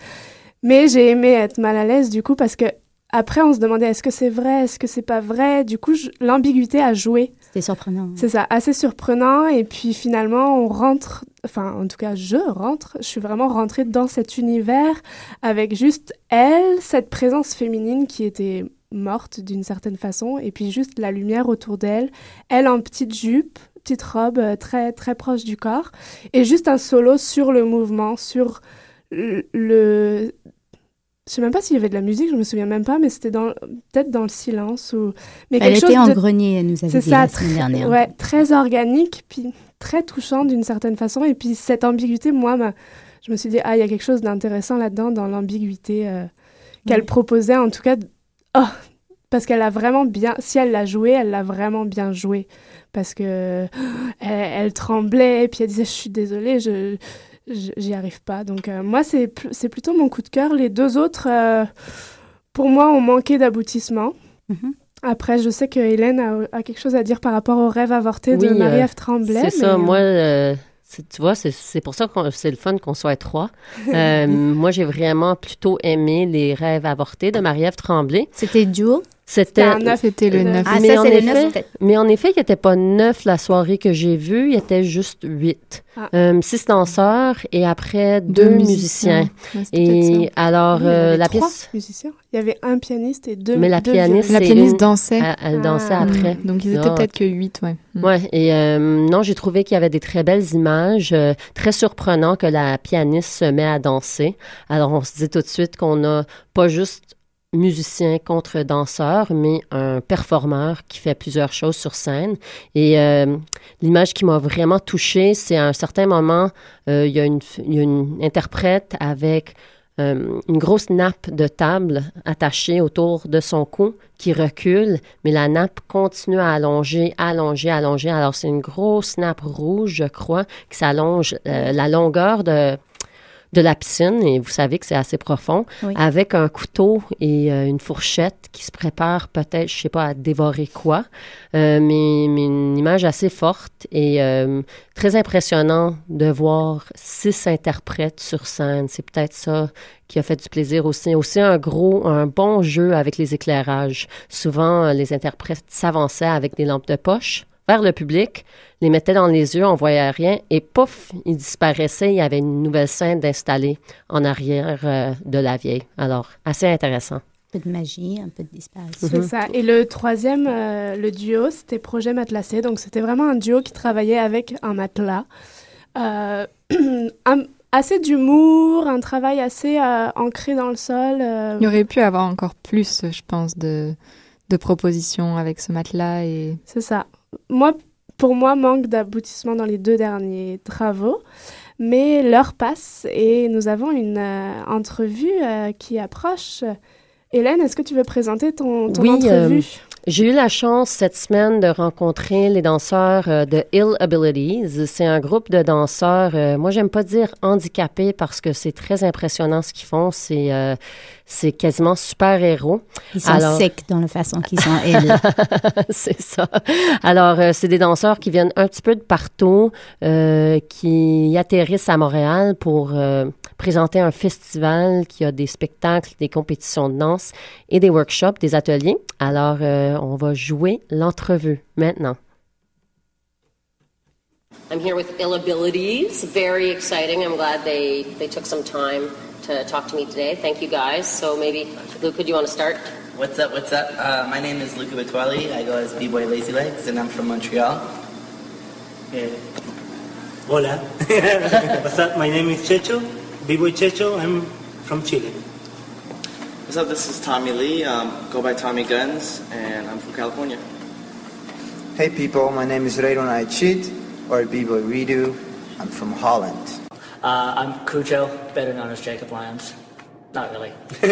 Mais j'ai aimé être mal à l'aise du coup parce que après, on se demandait est-ce que c'est vrai, est-ce que c'est pas vrai? Du coup, l'ambiguïté a joué. C'était surprenant. C'est ça, assez surprenant. Et puis finalement, on rentre, enfin, en tout cas, je rentre. Je suis vraiment rentrée dans cet univers avec juste elle, cette présence féminine qui était morte d'une certaine façon, et puis juste la lumière autour d'elle. Elle en petite jupe, petite robe euh, très très proche du corps, et juste un solo sur le mouvement, sur le je sais même pas s'il y avait de la musique, je me souviens même pas, mais c'était dans peut-être dans le silence ou. Mais elle était en grenier, elle nous avait dit ça, la semaine dernière. Ouais, très organique, puis très touchant d'une certaine façon. Et puis cette ambiguïté, moi, je me suis dit ah, il y a quelque chose d'intéressant là-dedans dans l'ambiguïté euh, qu'elle proposait, en tout cas. Oh, parce qu'elle a vraiment bien, si elle l'a joué, elle l'a vraiment bien joué, parce que elle, elle tremblait, puis elle disait je suis désolée, je j'y arrive pas. Donc euh, moi, c'est plutôt mon coup de cœur. Les deux autres, euh, pour moi, ont manqué d'aboutissement. Mhm. Après, je sais que Hélène a, quelque chose à dire par rapport au rêve avorté de Marie-Ève euh, Tremblay. C'est ça, moi, tu vois, c'est pour ça que c'est le fun qu'on soit trois. moi, j'ai vraiment plutôt aimé les rêves avortés de Marie-Ève Tremblay. C'était duo? C'était C'était le 9. Ah, mais, en effet, mais en effet, il n'était pas neuf la soirée que j'ai vue, il était juste huit. Ah. Euh, six danseurs et après deux, musiciens. et alors, euh, la trois pièce? musiciens. Il y avait un pianiste et deux Mais la pianiste, la pianiste dansait. Elle, dansait ah. après. Donc ils étaient peut-être que huit, ouais. Mm. Ouais. Et euh, non, j'ai trouvé qu'il y avait des très belles images, très surprenant que la pianiste se met à danser. Alors on se dit tout de suite qu'on a pas juste musicien contre danseur, mais un performeur qui fait plusieurs choses sur scène. Et euh, l'image qui m'a vraiment touchée, c'est à un certain moment, euh, il, y a une, il, interprète avec euh, une grosse nappe de table attachée autour de son cou qui recule, mais la nappe continue à allonger, allonger, allonger. Alors c'est une grosse nappe rouge, je crois, qui s'allonge la longueur de de la piscine, et vous savez que c'est assez profond, avec un couteau et euh, une fourchette qui se prépare peut-être, je sais pas, à dévorer quoi, euh, mais, mais, une image assez forte et euh, très impressionnant de voir six interprètes sur scène. C'est peut-être ça qui a fait du plaisir aussi. Aussi un gros, un bon jeu avec les éclairages. Souvent, les interprètes s'avançaient avec des lampes de poche vers le public, les mettait dans les yeux, on voyait rien, et pouf, il disparaissait. Il y avait une nouvelle scène d'installer en arrière euh, de la vieille. Alors, assez intéressant. Un peu de magie, un peu de disparition. C'est ça. Et le troisième, euh, le duo, c'était Projet Matelassé. Donc, c'était vraiment un duo qui travaillait avec un matelas. Euh, assez d'humour, un travail assez ancré dans le sol. Il y aurait pu avoir encore plus, je pense, de, de propositions avec ce matelas. Et... C'est ça moi, pour moi, manque d'aboutissement dans les deux derniers travaux. Mais l'heure passe et nous avons une euh, entrevue euh, qui approche. Hélène, est-ce que tu veux présenter ton, ton entrevue euh, j'ai eu la chance cette semaine de rencontrer les danseurs de Ill Abilities. C'est un groupe de danseurs, moi j'aime pas dire handicapés parce que c'est très impressionnant ce qu'ils font. C'est c'est quasiment super-héros. Ils sont secs dans la façon qu'ils sont, elles. c'est ça. Alors, euh, c'est des danseurs qui viennent un petit peu de partout, euh, qui atterrissent à Montréal pour euh, présenter un festival qui a des spectacles, des compétitions de danse et des workshops, des ateliers. Alors, on va jouer l'entrevue maintenant. I'm here with Ill Abilities. Very exciting. I'm glad they, they took some time to talk to me today. Thank you guys. So maybe, Luca, do you want to start? What's up, what's up? Uh, my name is Luca Batuali. I go as B-Boy Lazy Legs, and I'm from Montreal. Eh, hola. what's up? My name is Checho, B-Boy Checho. I'm from Chile. What's up? This is Tommy Lee. Um, go by Tommy Guns, and I'm from California. Hey people, my name is Raydon Aichit, or B-Boy Redo. I'm from Holland. Uh, I'm Cujo, better known as Jacob Lyons. Not really.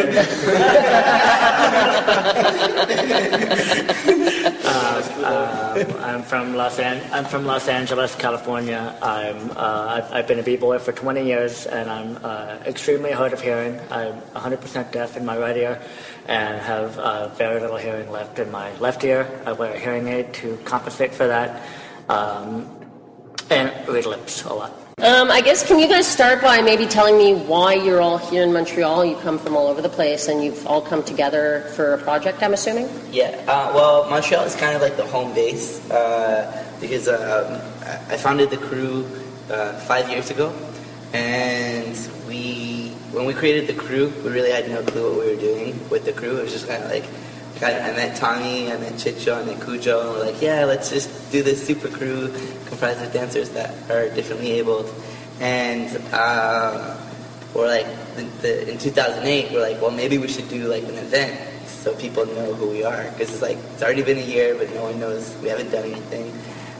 uh, uh, I'm from Los An- I'm from Los Angeles, California. I'm uh, I've, I've been a b-boy for 20 years, and I'm uh, extremely hard of hearing. I'm 100% deaf in my right ear, and have uh, very little hearing left in my left ear. I wear a hearing aid to compensate for that, um, and read lips a lot. Um, I guess can you guys start by maybe telling me why you're all here in Montreal? You come from all over the place, and you've all come together for a project. I'm assuming. Yeah, uh, well, Montreal is kind of like the home base uh, because um, I founded the crew uh, five years ago, and we when we created the crew, we really had no clue what we were doing with the crew. It was just kind of like I met Tommy, I met Chicho, I met Cujo, and we're like, yeah, let's just do this super crew comprised of dancers that are differently abled. And uh, we're like, the, the, in 2008, we're like, well, maybe we should do like an event so people know who we are. Because it's like, it's already been a year, but no one knows, we haven't done anything.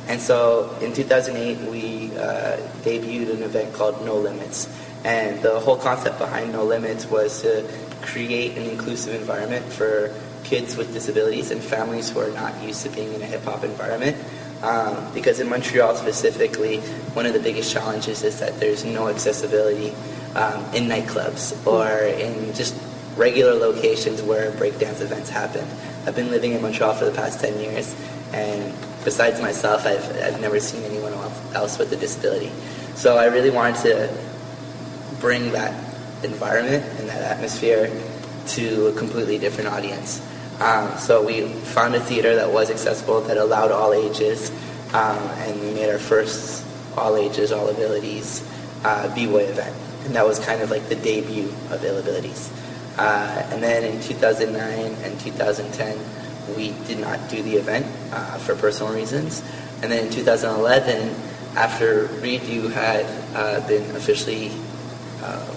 And so in 2008, we uh, debuted an event called No Limits. And the whole concept behind No Limits was to create an inclusive environment for kids with disabilities and families who are not used to being in a hip hop environment. Um, because in Montreal specifically, one of the biggest challenges is that there's no accessibility um, in nightclubs or in just regular locations where breakdance events happen. I've been living in Montreal for the past 10 years, and besides myself, I've, I've never seen anyone else with a disability. So I really wanted to bring that environment and that atmosphere to a completely different audience. Um, so we found a theater that was accessible, that allowed all ages, um, and we made our first all ages, all abilities uh, B-Boy event. And that was kind of like the debut of Ill Abilities. Uh, and then in 2009 and 2010, we did not do the event uh, for personal reasons. And then in 2011, after Redo had uh, been officially uh,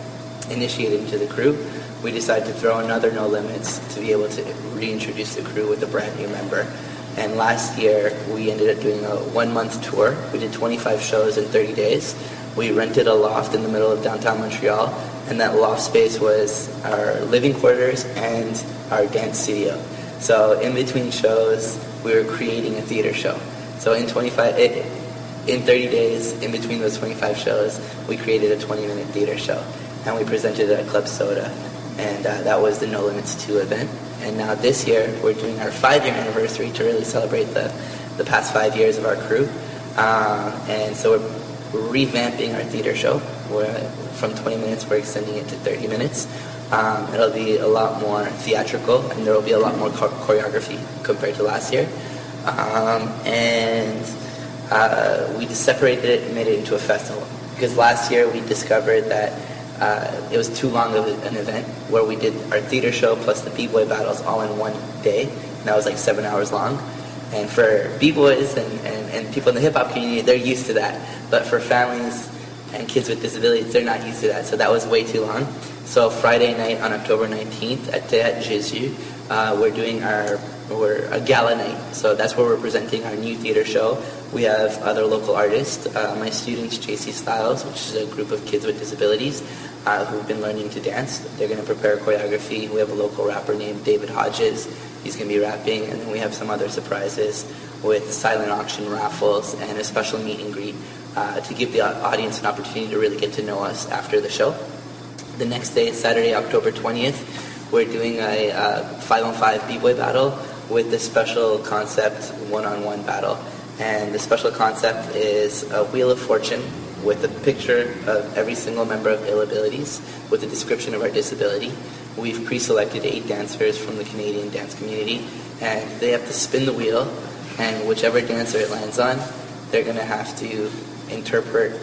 initiated into the crew, we decided to throw another No Limits to be able to reintroduce the crew with a brand new member. And last year, we ended up doing a one month tour. We did 25 shows in 30 days. We rented a loft in the middle of downtown Montreal, and that loft space was our living quarters and our dance studio. So in between shows, we were creating a theater show. So in 25, it, in 30 days, in between those 25 shows, we created a 20 minute theater show. And we presented it at Club Soda and uh, that was the No Limits 2 event. And now this year, we're doing our five-year anniversary to really celebrate the, the past five years of our crew. Um, and so we're, revamping our theater show. We're, from 20 minutes, we're extending it to 30 minutes. Um, it'll be a lot more theatrical, and there will be a lot more choreography compared to last year. Um, and uh, we separated it and made it into a festival. Because last year we discovered that uh, it was too long of an event where we did our theater show plus the b-boy battles all in one day. And that was like seven hours long. And for b-boys and, and, and people in the hip-hop community, they're used to that. But for families and kids with disabilities, they're not used to that. So that was way too long. So Friday night on October 19th at Théâtre Jésus, uh, we're doing our we're a gala night. So that's where we're presenting our new theater show. We have other local artists. Uh, my students, JC Styles, which is a group of kids with disabilities, uh, who've been learning to dance. They're going to prepare choreography. We have a local rapper named David Hodges. He's going to be rapping, and then we have some other surprises with silent auction raffles and a special meet and greet uh, to give the audience an opportunity to really get to know us after the show. The next day Saturday, October 20th. We're doing a uh, 5 on 5 b-boy battle with the special concept one-on-one battle. And the special concept is a Wheel of Fortune with a picture of every single member of Ill Abilities with a description of our disability. We've pre-selected eight dancers from the Canadian dance community, and they have to spin the wheel, and whichever dancer it lands on, they're going to have to interpret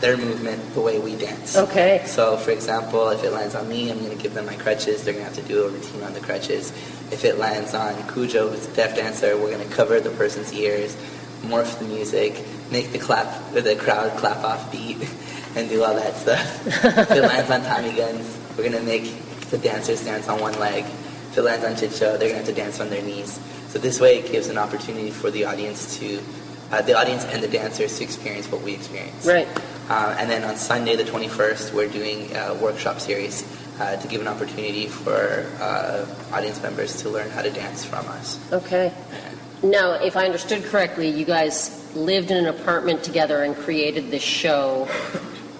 their movement the way we dance. Okay. So, for example, if it lands on me, I'm going to give them my crutches. They're going to have to do a routine on the crutches. If it lands on Cujo, who's a deaf dancer, we're going to cover the person's ears, morph the music, make the clap, the crowd clap off beat, and do all that stuff. if it lands on Tommy Guns, we're going to make the dancers dance on one leg. If it lands on Chicho, they're going to have to dance on their knees. So this way, it gives an opportunity for the audience to, uh, the audience and the dancers to experience what we experience. Right. Uh, and then on Sunday, the 21st, we're doing a workshop series uh, to give an opportunity for uh, audience members to learn how to dance from us. Okay. Now, if I understood correctly, you guys lived in an apartment together and created this show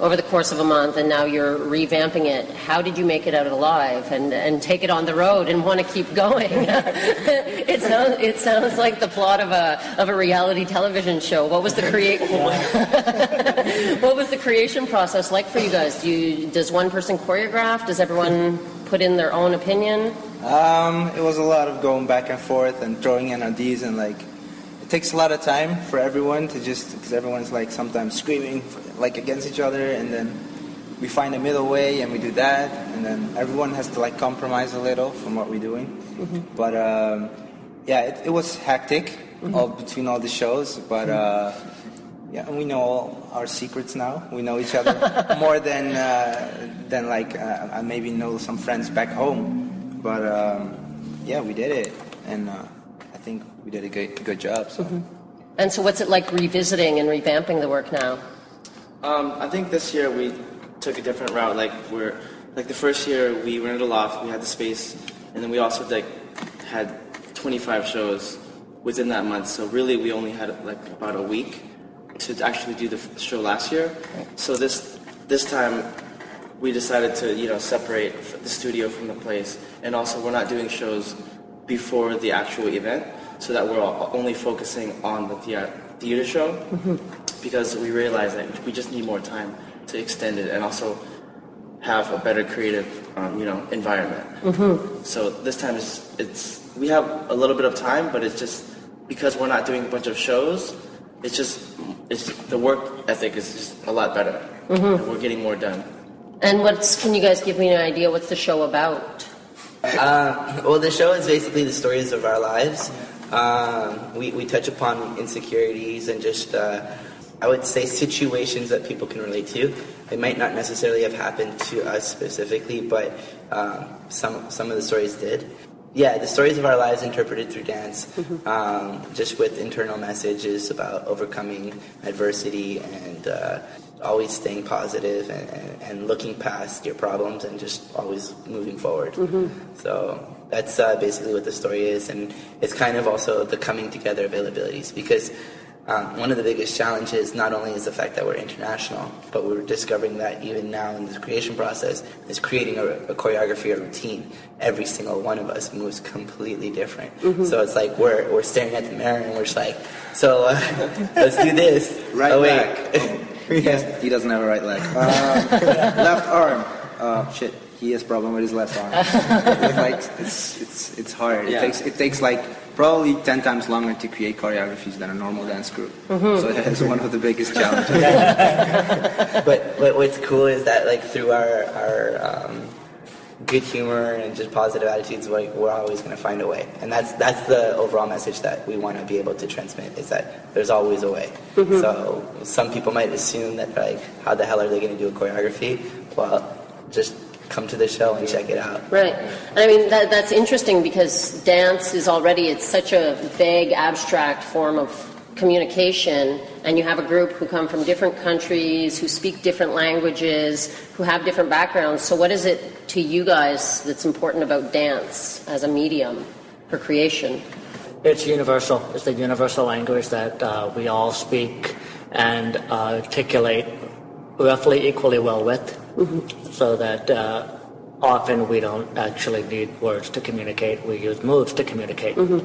over the course of a month, and now you're revamping it. How did you make it out alive and, and take it on the road and want to keep going? it sounds it sounds like the plot of a of a reality television show. What was the create What was the creation process like for you guys? Do you, does one person choreograph? Does everyone put in their own opinion? Um, it was a lot of going back and forth and throwing in ideas and like takes a lot of time for everyone to just because everyone's like sometimes screaming like against each other and then we find a middle way and we do that and then everyone has to like compromise a little from what we're doing. Mm-hmm. but um, yeah it, it was hectic all between all the shows but uh, yeah and we know all our secrets now. We know each other more than uh, than like uh, I maybe know some friends back home. But um, yeah we did it and uh, think we did a good, good job so. And so, what's it like revisiting and revamping the work now? Um, I think this year we took a different route. Like we're like the first year we rented a loft, we had the space, and then we also like had 25 shows within that month. So really, we only had like about a week to actually do the show last year. So this this time we decided to you know separate the studio from the place, and also we're not doing shows before the actual event, so that we're all only focusing on the thea- theater show because we realize that we just need more time to extend it and also have a better creative, um, you know, environment. Mm-hmm. So this time it's, it's we have a little bit of time, but it's just because we're not doing a bunch of shows. It's just it's the work ethic is just a lot better. Mhm. And we're getting more done. And what's can you guys give me an idea what's the show about? Uh, well, the show is basically the stories of our lives. Um, we, we touch upon insecurities and just, uh, I would say, situations that people can relate to. It might not necessarily have happened to us specifically, but um, some, some of the stories did. Yeah, the stories of our lives interpreted through dance, um, just with internal messages about overcoming adversity and uh, always staying positive and, and, and looking past your problems and just always moving forward. So that's uh, basically what the story is, and it's kind of also the coming together of availabilities because um, one of the biggest challenges not only is the fact that we're international, but we're discovering that even now in this creation process is creating a, a choreography, a routine. Every single one of us moves completely different. Mhm. So it's like we're we're staring at the mirror and we're just like, so uh, let's do this. Right oh, wait. back. He, has, he doesn't have a right leg. Um, left arm. Uh, shit, he has problem with his left arm. it's like it's it's it's hard. Yeah. It takes it takes like probably ten times longer to create choreographies than a normal dance group. Mhm. So that's one of the biggest challenges. but but what's cool is that like through our our um, good humor and just positive attitudes, like we're always going to find a way, and that's that's the overall message that we want to be able to transmit is that there's always a way. Mhm. So some people might assume that like how the hell are they going to do a choreography? Well, just come to the show and check it out. Right. I mean, that, that's interesting because dance is already, it's such a vague, abstract form of communication, and you have a group who come from different countries, who speak different languages, who have different backgrounds. So, what is it to you guys that's important about dance as a medium for creation? It's universal. It's the universal language that uh, we all speak and uh, articulate roughly equally well with, so that uh, often we don't actually need words to communicate. We use moves to communicate. And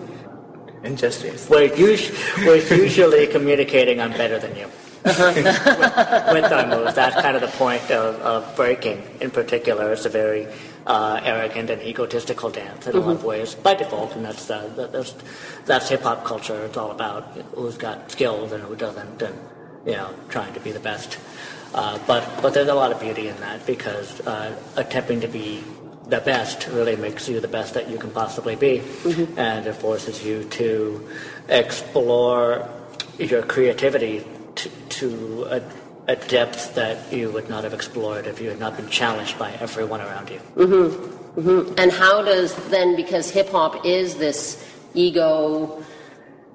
We're, us- we're usually communicating, I'm better than you. with our moves. That's kind of the point of, of breaking in particular. It's a very uh, arrogant and egotistical dance in a lot of ways by default, and that's, uh, that's, that's hip hop culture. It's all about who's got skills and who doesn't, and you know, trying to be the best. Uh, but but there's a lot of beauty in that because uh, attempting to be the best really makes you the best that you can possibly be, and it forces you to explore your creativity to, to a, a depth that you would not have explored if you had not been challenged by everyone around you. Mm-hmm. Mm-hmm. And how does then, because hip hop is this ego,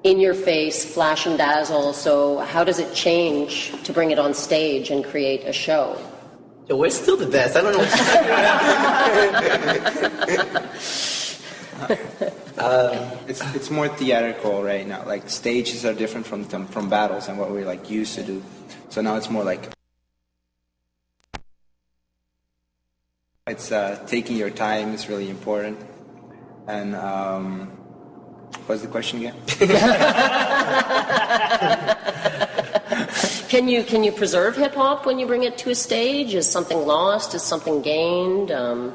in your face, flash and dazzle, so how does it change to bring it on stage and create a show? Yo, we're still the best. I don't know. um, it's it's more theatrical right now. Like stages are different from from battles and what we're like used to do. So now it's more like it's uh, taking your time. is really important. And um, what's the question again? can you can you preserve hip hop when you bring it to a stage? Is something lost? Is something gained? Um,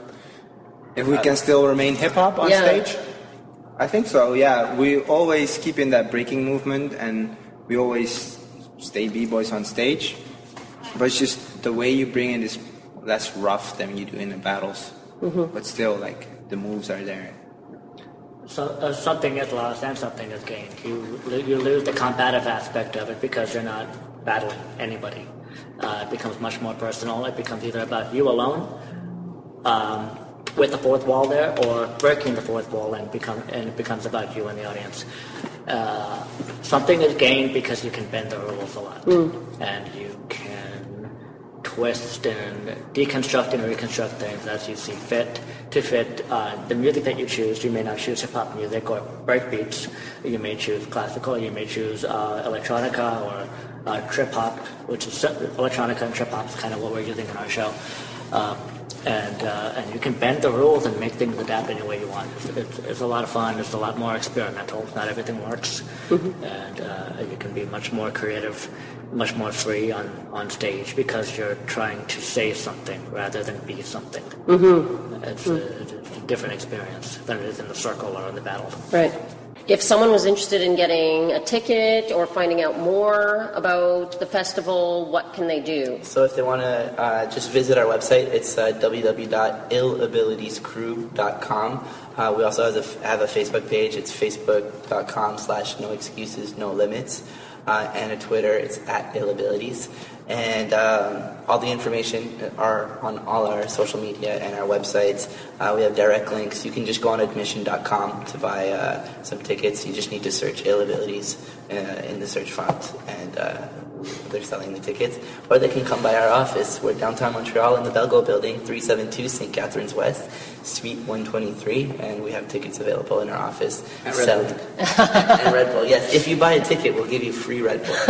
if we can still remain hip hop on Yeah. stage, I think so. Yeah, we always keep in that breaking movement, and we always stay b boys on stage. But it's just the way you bring it is less rough than you do in the battles. Mhm. But still, like the moves are there. So uh, something is lost and something is gained. You you lose the combative aspect of it because you're not battling anybody. Uh, it becomes much more personal. It becomes either about you alone, um, with the fourth wall there, or breaking the fourth wall and become and it becomes about you and the audience. Uh, something is gained because you can bend the rules a lot, Mm. and you can twist and deconstruct and reconstruct things as you see fit to fit uh, the music that you choose. You may not choose hip hop music or breakbeats. You may choose classical. You may choose uh, electronica or uh, trip hop, which is electronica and trip hop is kind of what we're using in our show. Um, and uh, and you can bend the rules and make things adapt any way you want. It's, it's, it's a lot of fun. It's a lot more experimental. Not everything works, and uh, you can be much more creative, much more free on, on stage because you're trying to say something rather than be something. Mhm. It's, a, it's a different experience than it is in the circle or in the battle. Right. If someone was interested in getting a ticket or finding out more about the festival, what can they do? So if they want to uh, just visit our website, it's uh, www.illabilitiescrew.com. Uh, we also have a, have a Facebook page. It's facebook.com slash no excuses, no limits. Uh, and a Twitter, it's at illabilities. And um, all the information are on all our social media and our websites. Uh, we have direct links. You can just go on admission.com to buy uh, some tickets. You just need to search illabilities uh, in the search font, and uh, they're selling the tickets. Or they can come by our office. We're downtown Montreal in the Belgo building, 372 St. Catharines West, Suite 123, and we have tickets available in our office. And Red Sell- and Red Bull, yes. If you buy a ticket, we'll give you free Red Bull.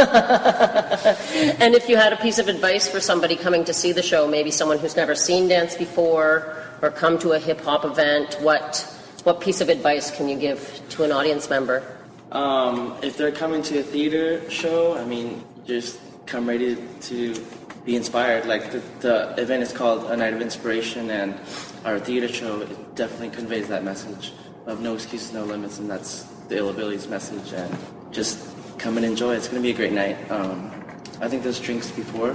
and if you had a piece of advice for somebody coming to see the show, maybe someone who's never seen dance before or come to a hip hop event, what what piece of advice can you give to an audience member? Um, if they're coming to a theater show, I mean, just come ready to be inspired. Like the, the event is called A Night of Inspiration, and our theater show it definitely conveys that message of no excuses, no limits, and that's the ill abilities message. And just come and enjoy. It's going to be a great night. Um, I think there's drinks before.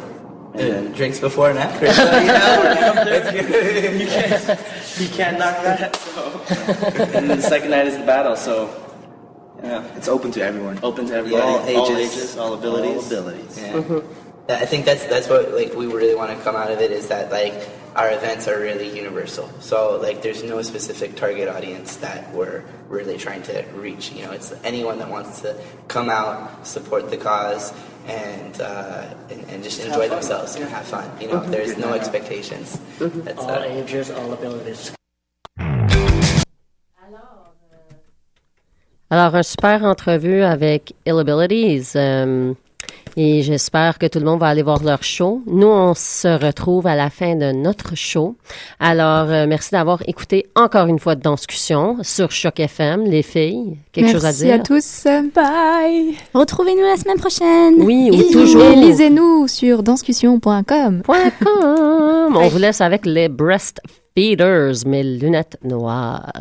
And then drinks before and after. you, can't, you can't knock that. So. and then the second night is the battle. So yeah, it's open to everyone. Open to everybody, all ages, all, ages, all abilities. All abilities. Yeah. Yeah, I think that's that's what like we really want to come out of it is that like our events are really universal. So like there's no specific target audience that we're really trying to reach. You know, it's anyone that wants to come out, support the cause, and uh, and, and just Have enjoy fun. themselves and have fun. You know, Mhm. there's no expectations. That's, all uh, ages, all abilities. Alors, un super entrevue avec Ill Abilities. euh, et j'espère que tout le monde va aller voir leur show. Nous, on se retrouve à la fin de notre show. Alors, euh, merci d'avoir écouté encore une fois Danscussion sur Choc FM, les filles. Quelque chose à Merci dire? à tous. Bye. Retrouvez-nous la semaine prochaine. Oui, ou Et- toujours. Et lisez-nous sur danscussion.com. On vous laisse avec les breastfeeders, mes lunettes noires.